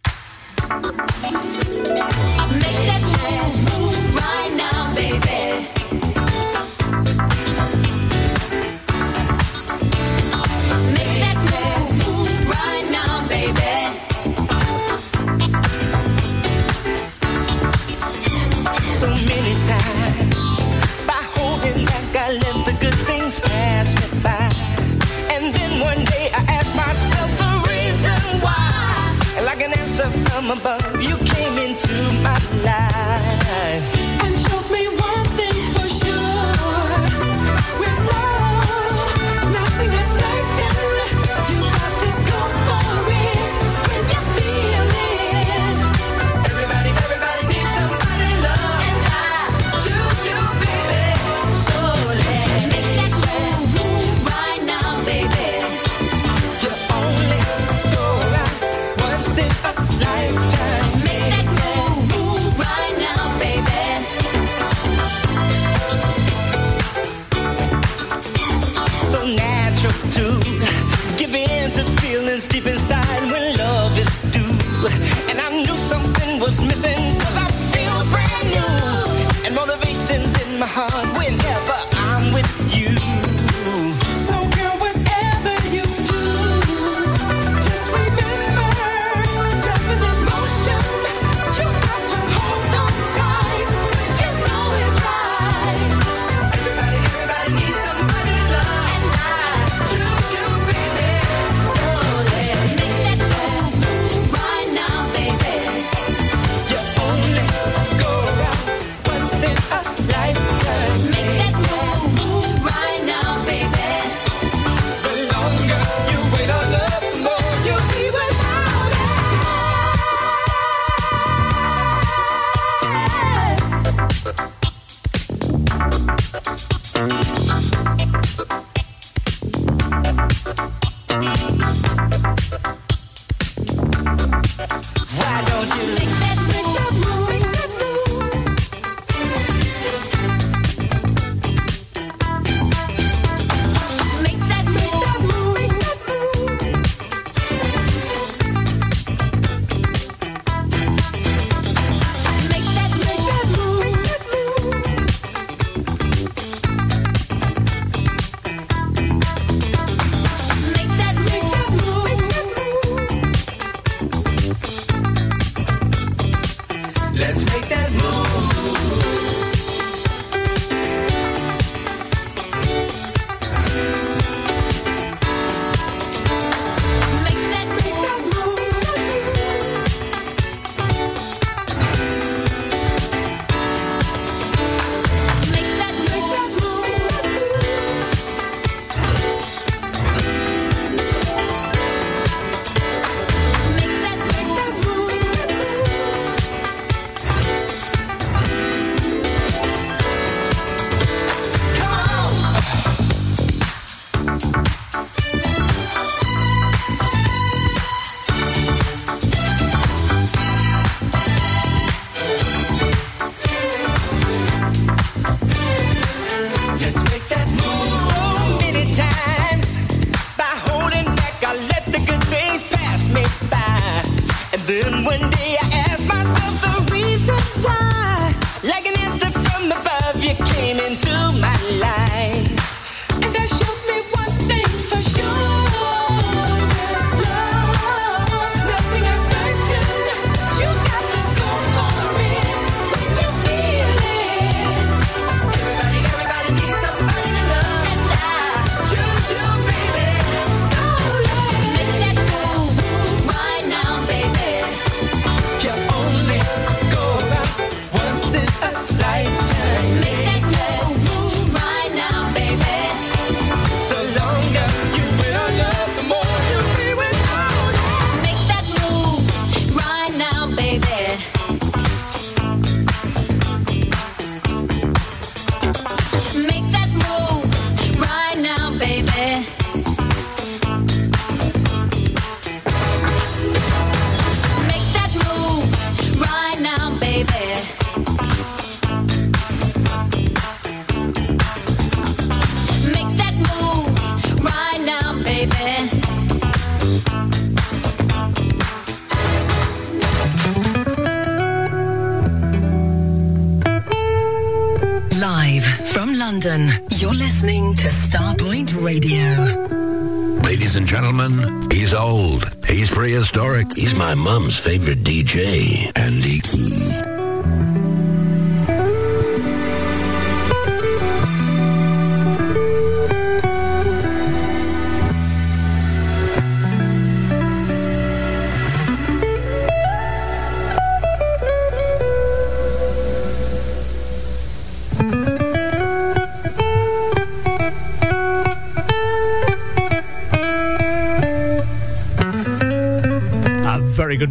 London. You're listening to Starpoint Radio. Ladies and gentlemen, he's old, he's prehistoric, he's my mum's favorite DJ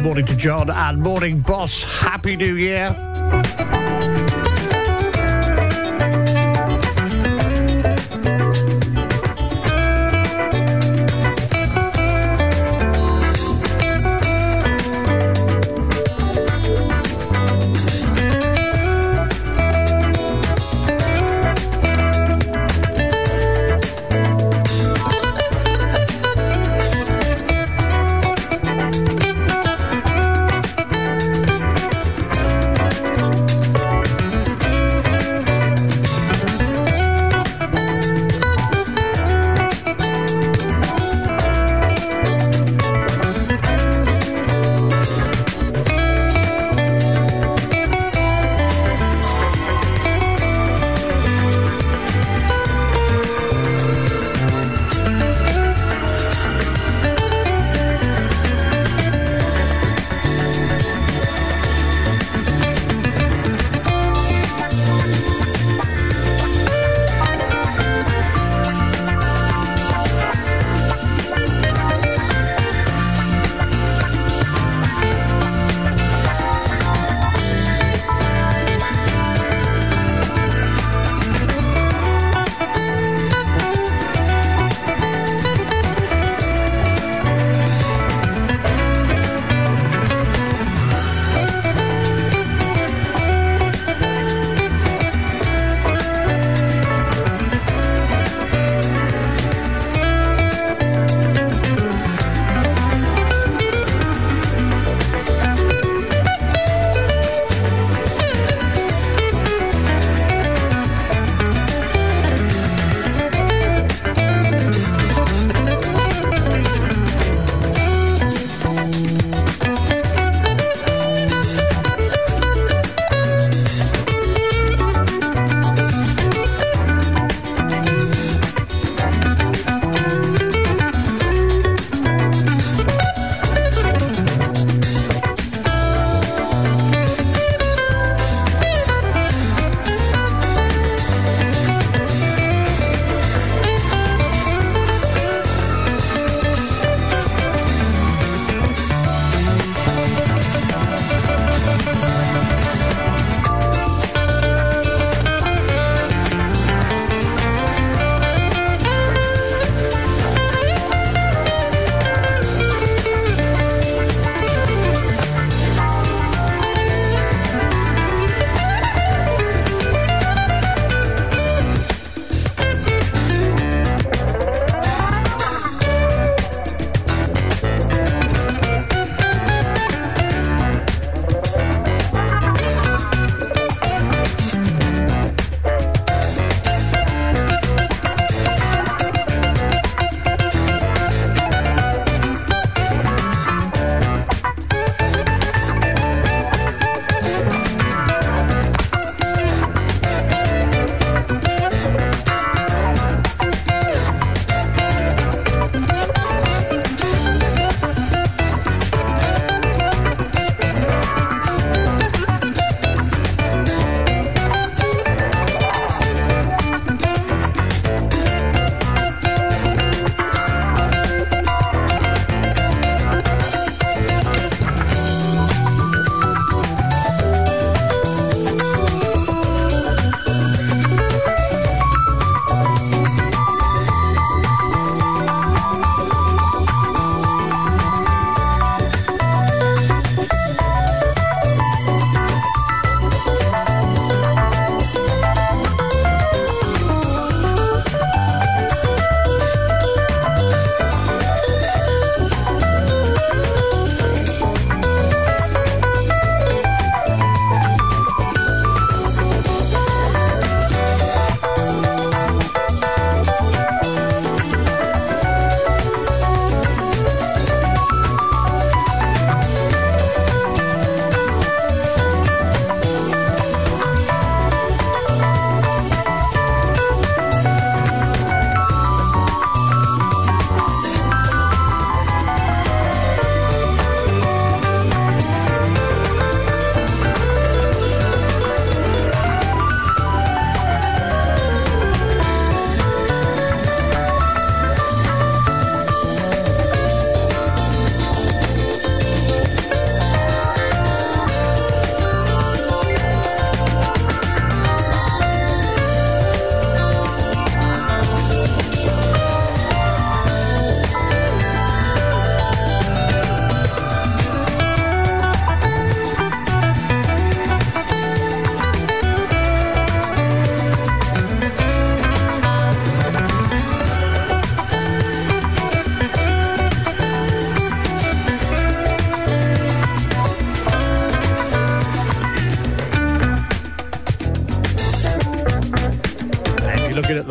morning to John and morning, boss. Happy New Year.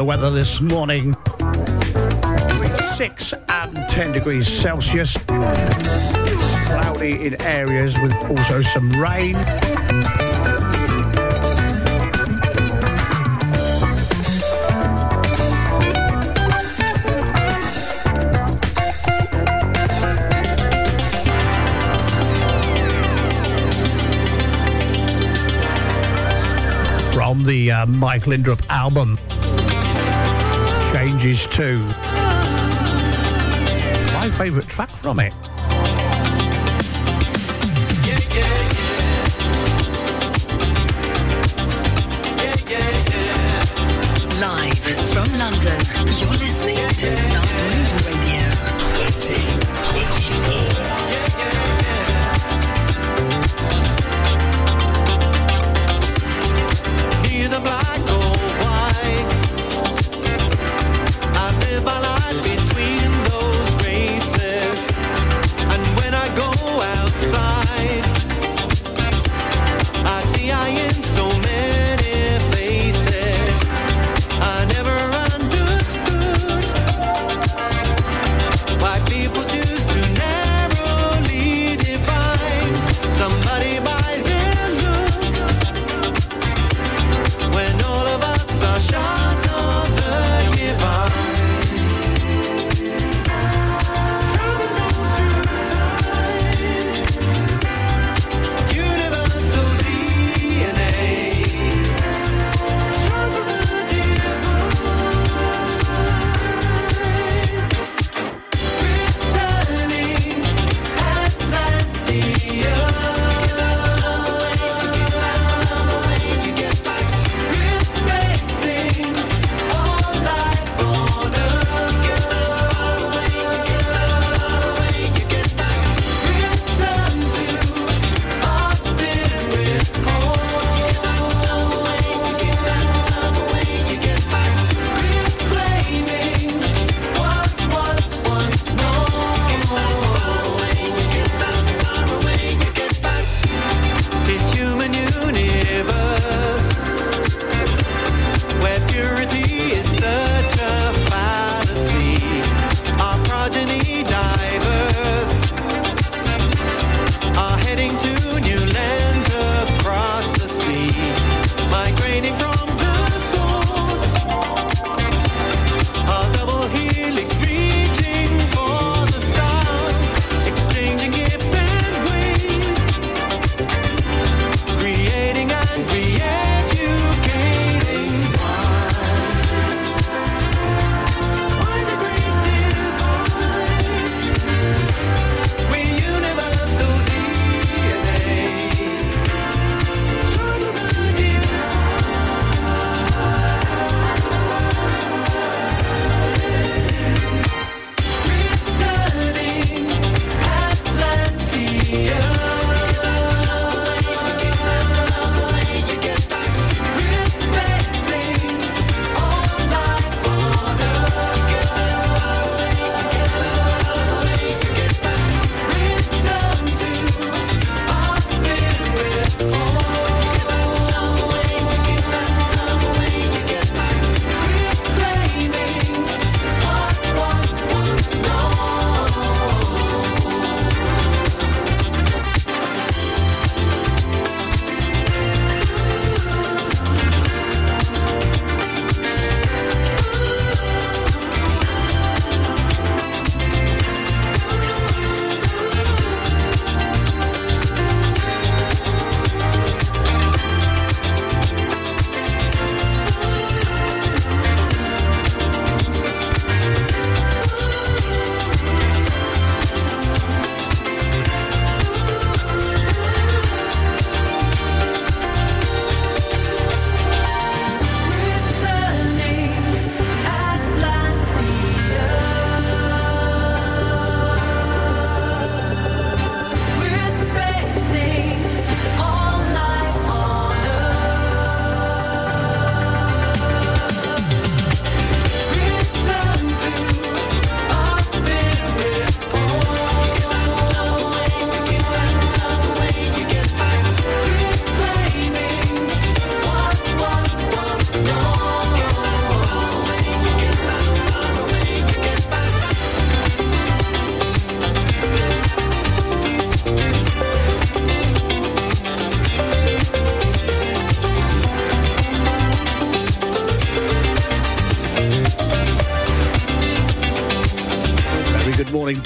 Weather this morning. Between 6 and 10 degrees Celsius. Cloudy in areas with also some rain. From the uh, Mike Lindup album, Changes too. My favourite track from it. Live from London, you're listening to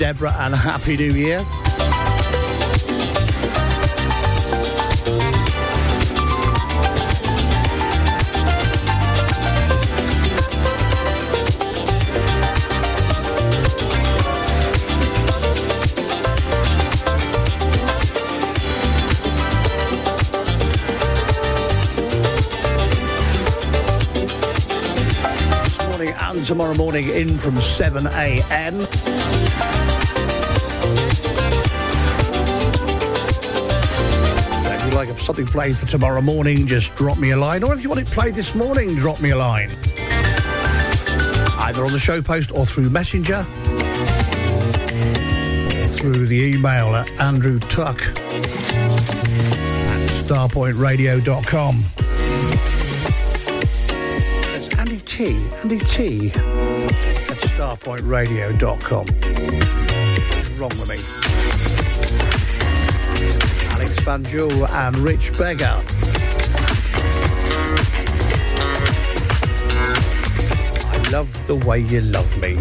Deborah, and a Happy New Year. tomorrow morning in from 7 a.m. something played for tomorrow morning, just drop me a line. Or if you want it played this morning, drop me a line. Either on the show post or through Messenger, or through the email at Andrew Tuck at starpointradio.com. That's Andy T. Andy T. at starpointradio.com. What's wrong with me? And Rich Beggar. I love the way you love me.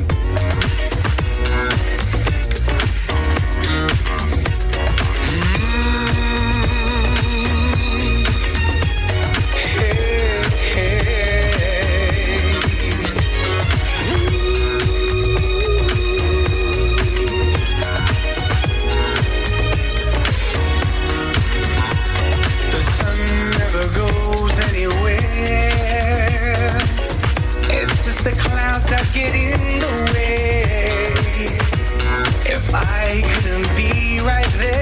get in the way if I couldn't be right there?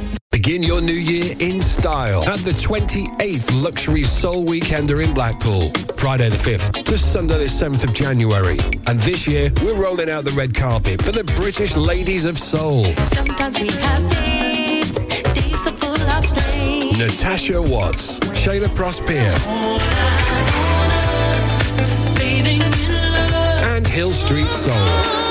The 28th Luxury Soul Weekender in Blackpool. Friday the 5th to Sunday the 7th of January. And this year, we're rolling out the red carpet for the British Ladies of Soul. Sometimes we have days, days of. Natasha Watts, Shayla Prosper, Bathing in love. and Hill Street Soul.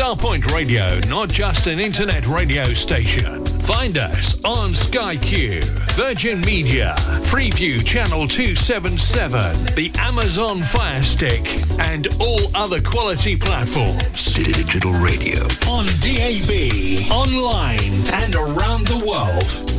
Starpoint Radio, not just an internet radio station. Find us on Sky Q, Virgin Media, Freeview Channel 277, the Amazon Fire Stick, and all other quality platforms. Digital radio. On DAB, online, and around the world.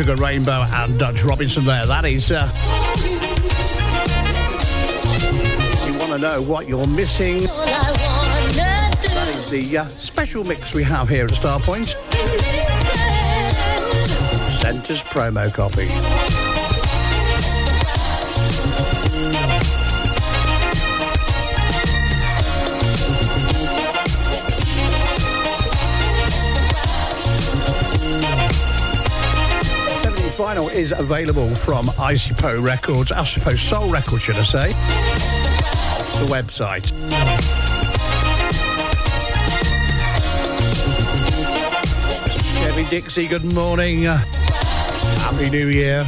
Sugar Rainbow and Dutch Robinson there. That is. Uh, you want to know what you're missing? That is the uh, special mix we have here at Starpoint. Centre's promo copy. is available from ICPO Records, ICPO Soul Records, should I say, the website. Chevy Dixie, good morning. Happy New Year.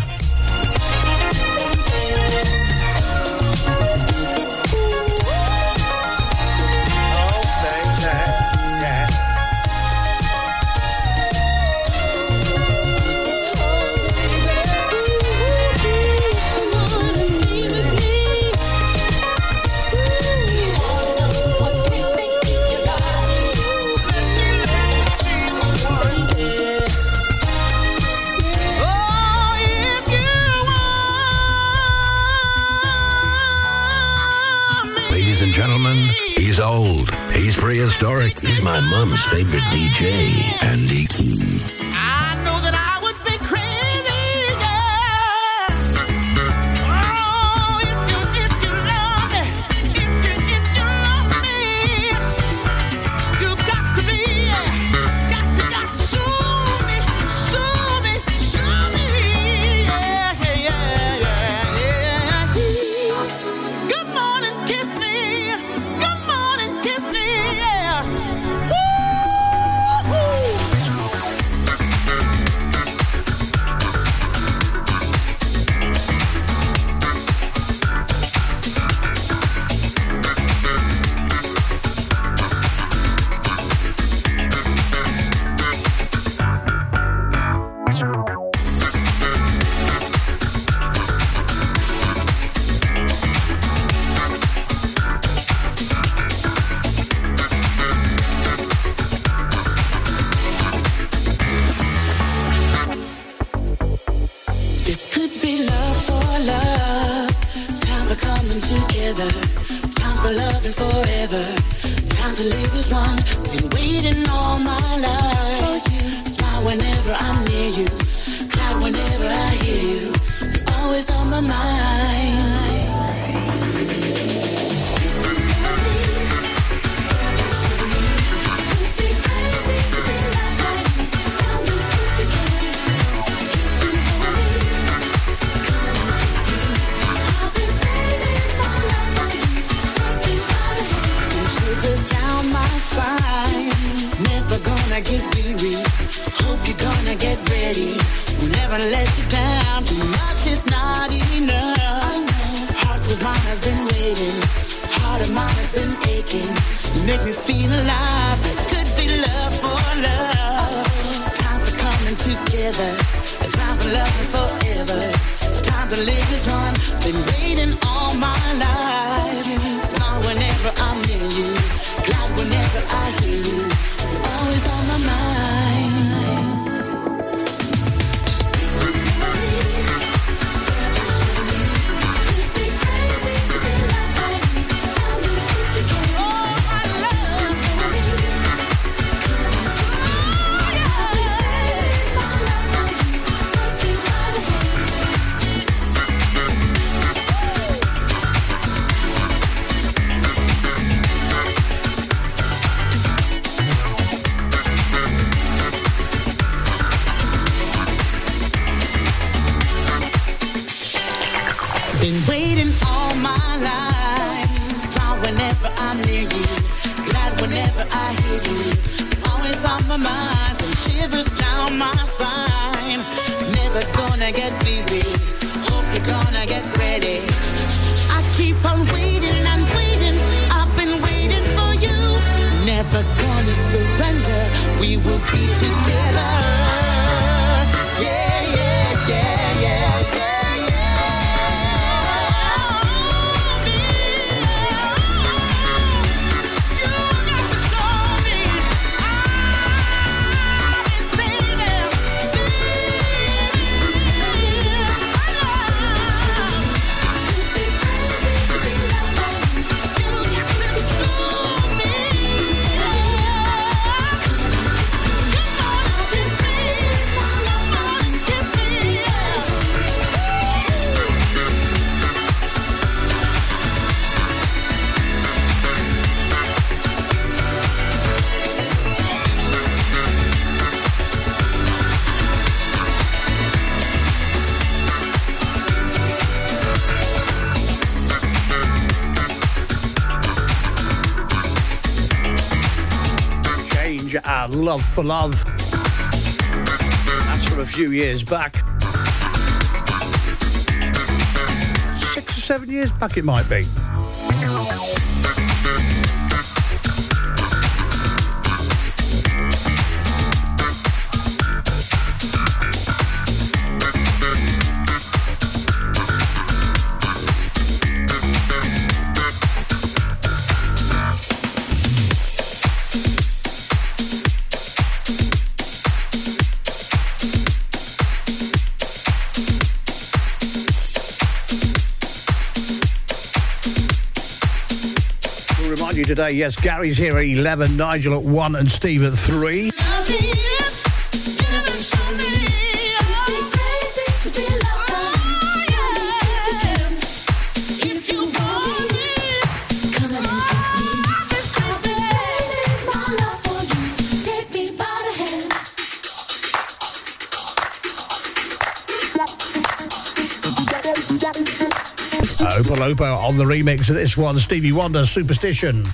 favorite DJ, Andy Love for Love. That's from a few years back. Six or seven years back, it might be. today. Yes, Gary's here at 11, Nigel at 1, and Steve at 3. Opolopo on the remix of this one, Stevie Wonder, Superstition.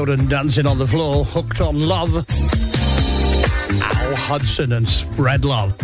Dancing on the floor, hooked on love. Al Hudson and spread love.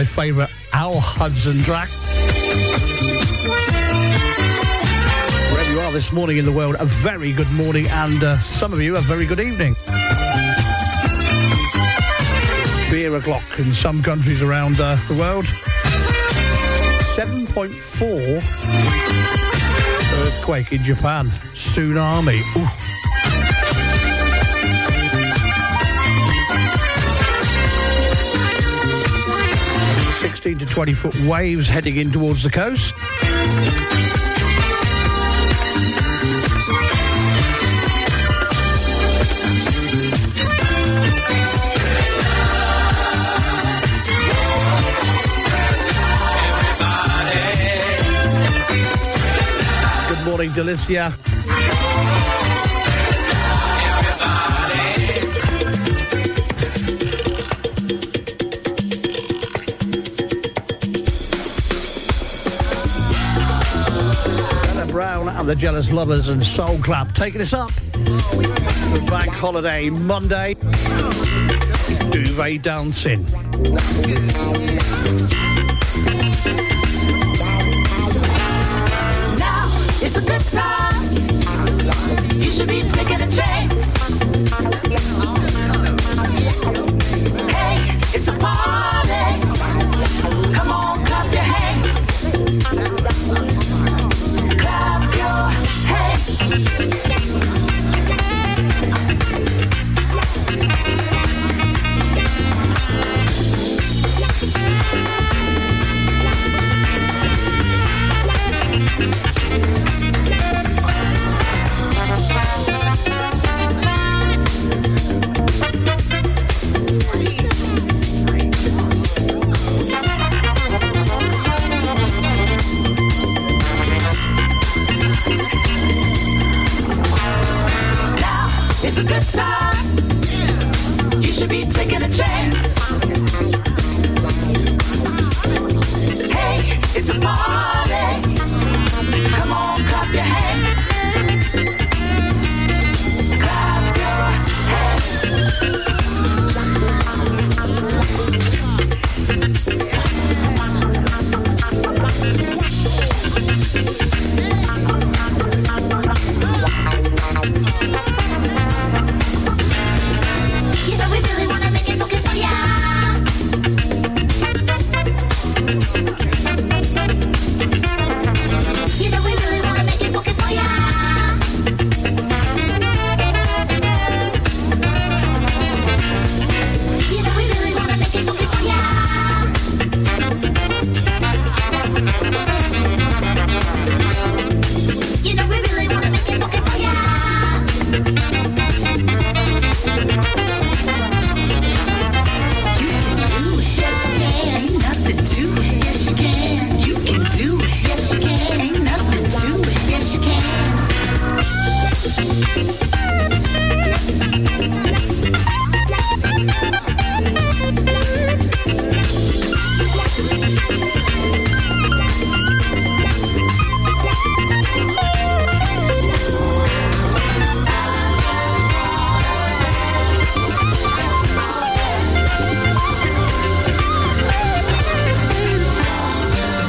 my favourite Al Hudson track. Wherever you are this morning in the world, a very good morning, and uh, some of you a very good evening. Beer o'clock in some countries around uh, the world. 7.4 earthquake in Japan, tsunami. Ooh. 20 foot waves heading in towards the coast. Good morning, Delicia. the Jealous Lovers and Soul Club taking us up. Bank holiday Monday. Duvet dancing. Now it's a good time. You should be taking a chance.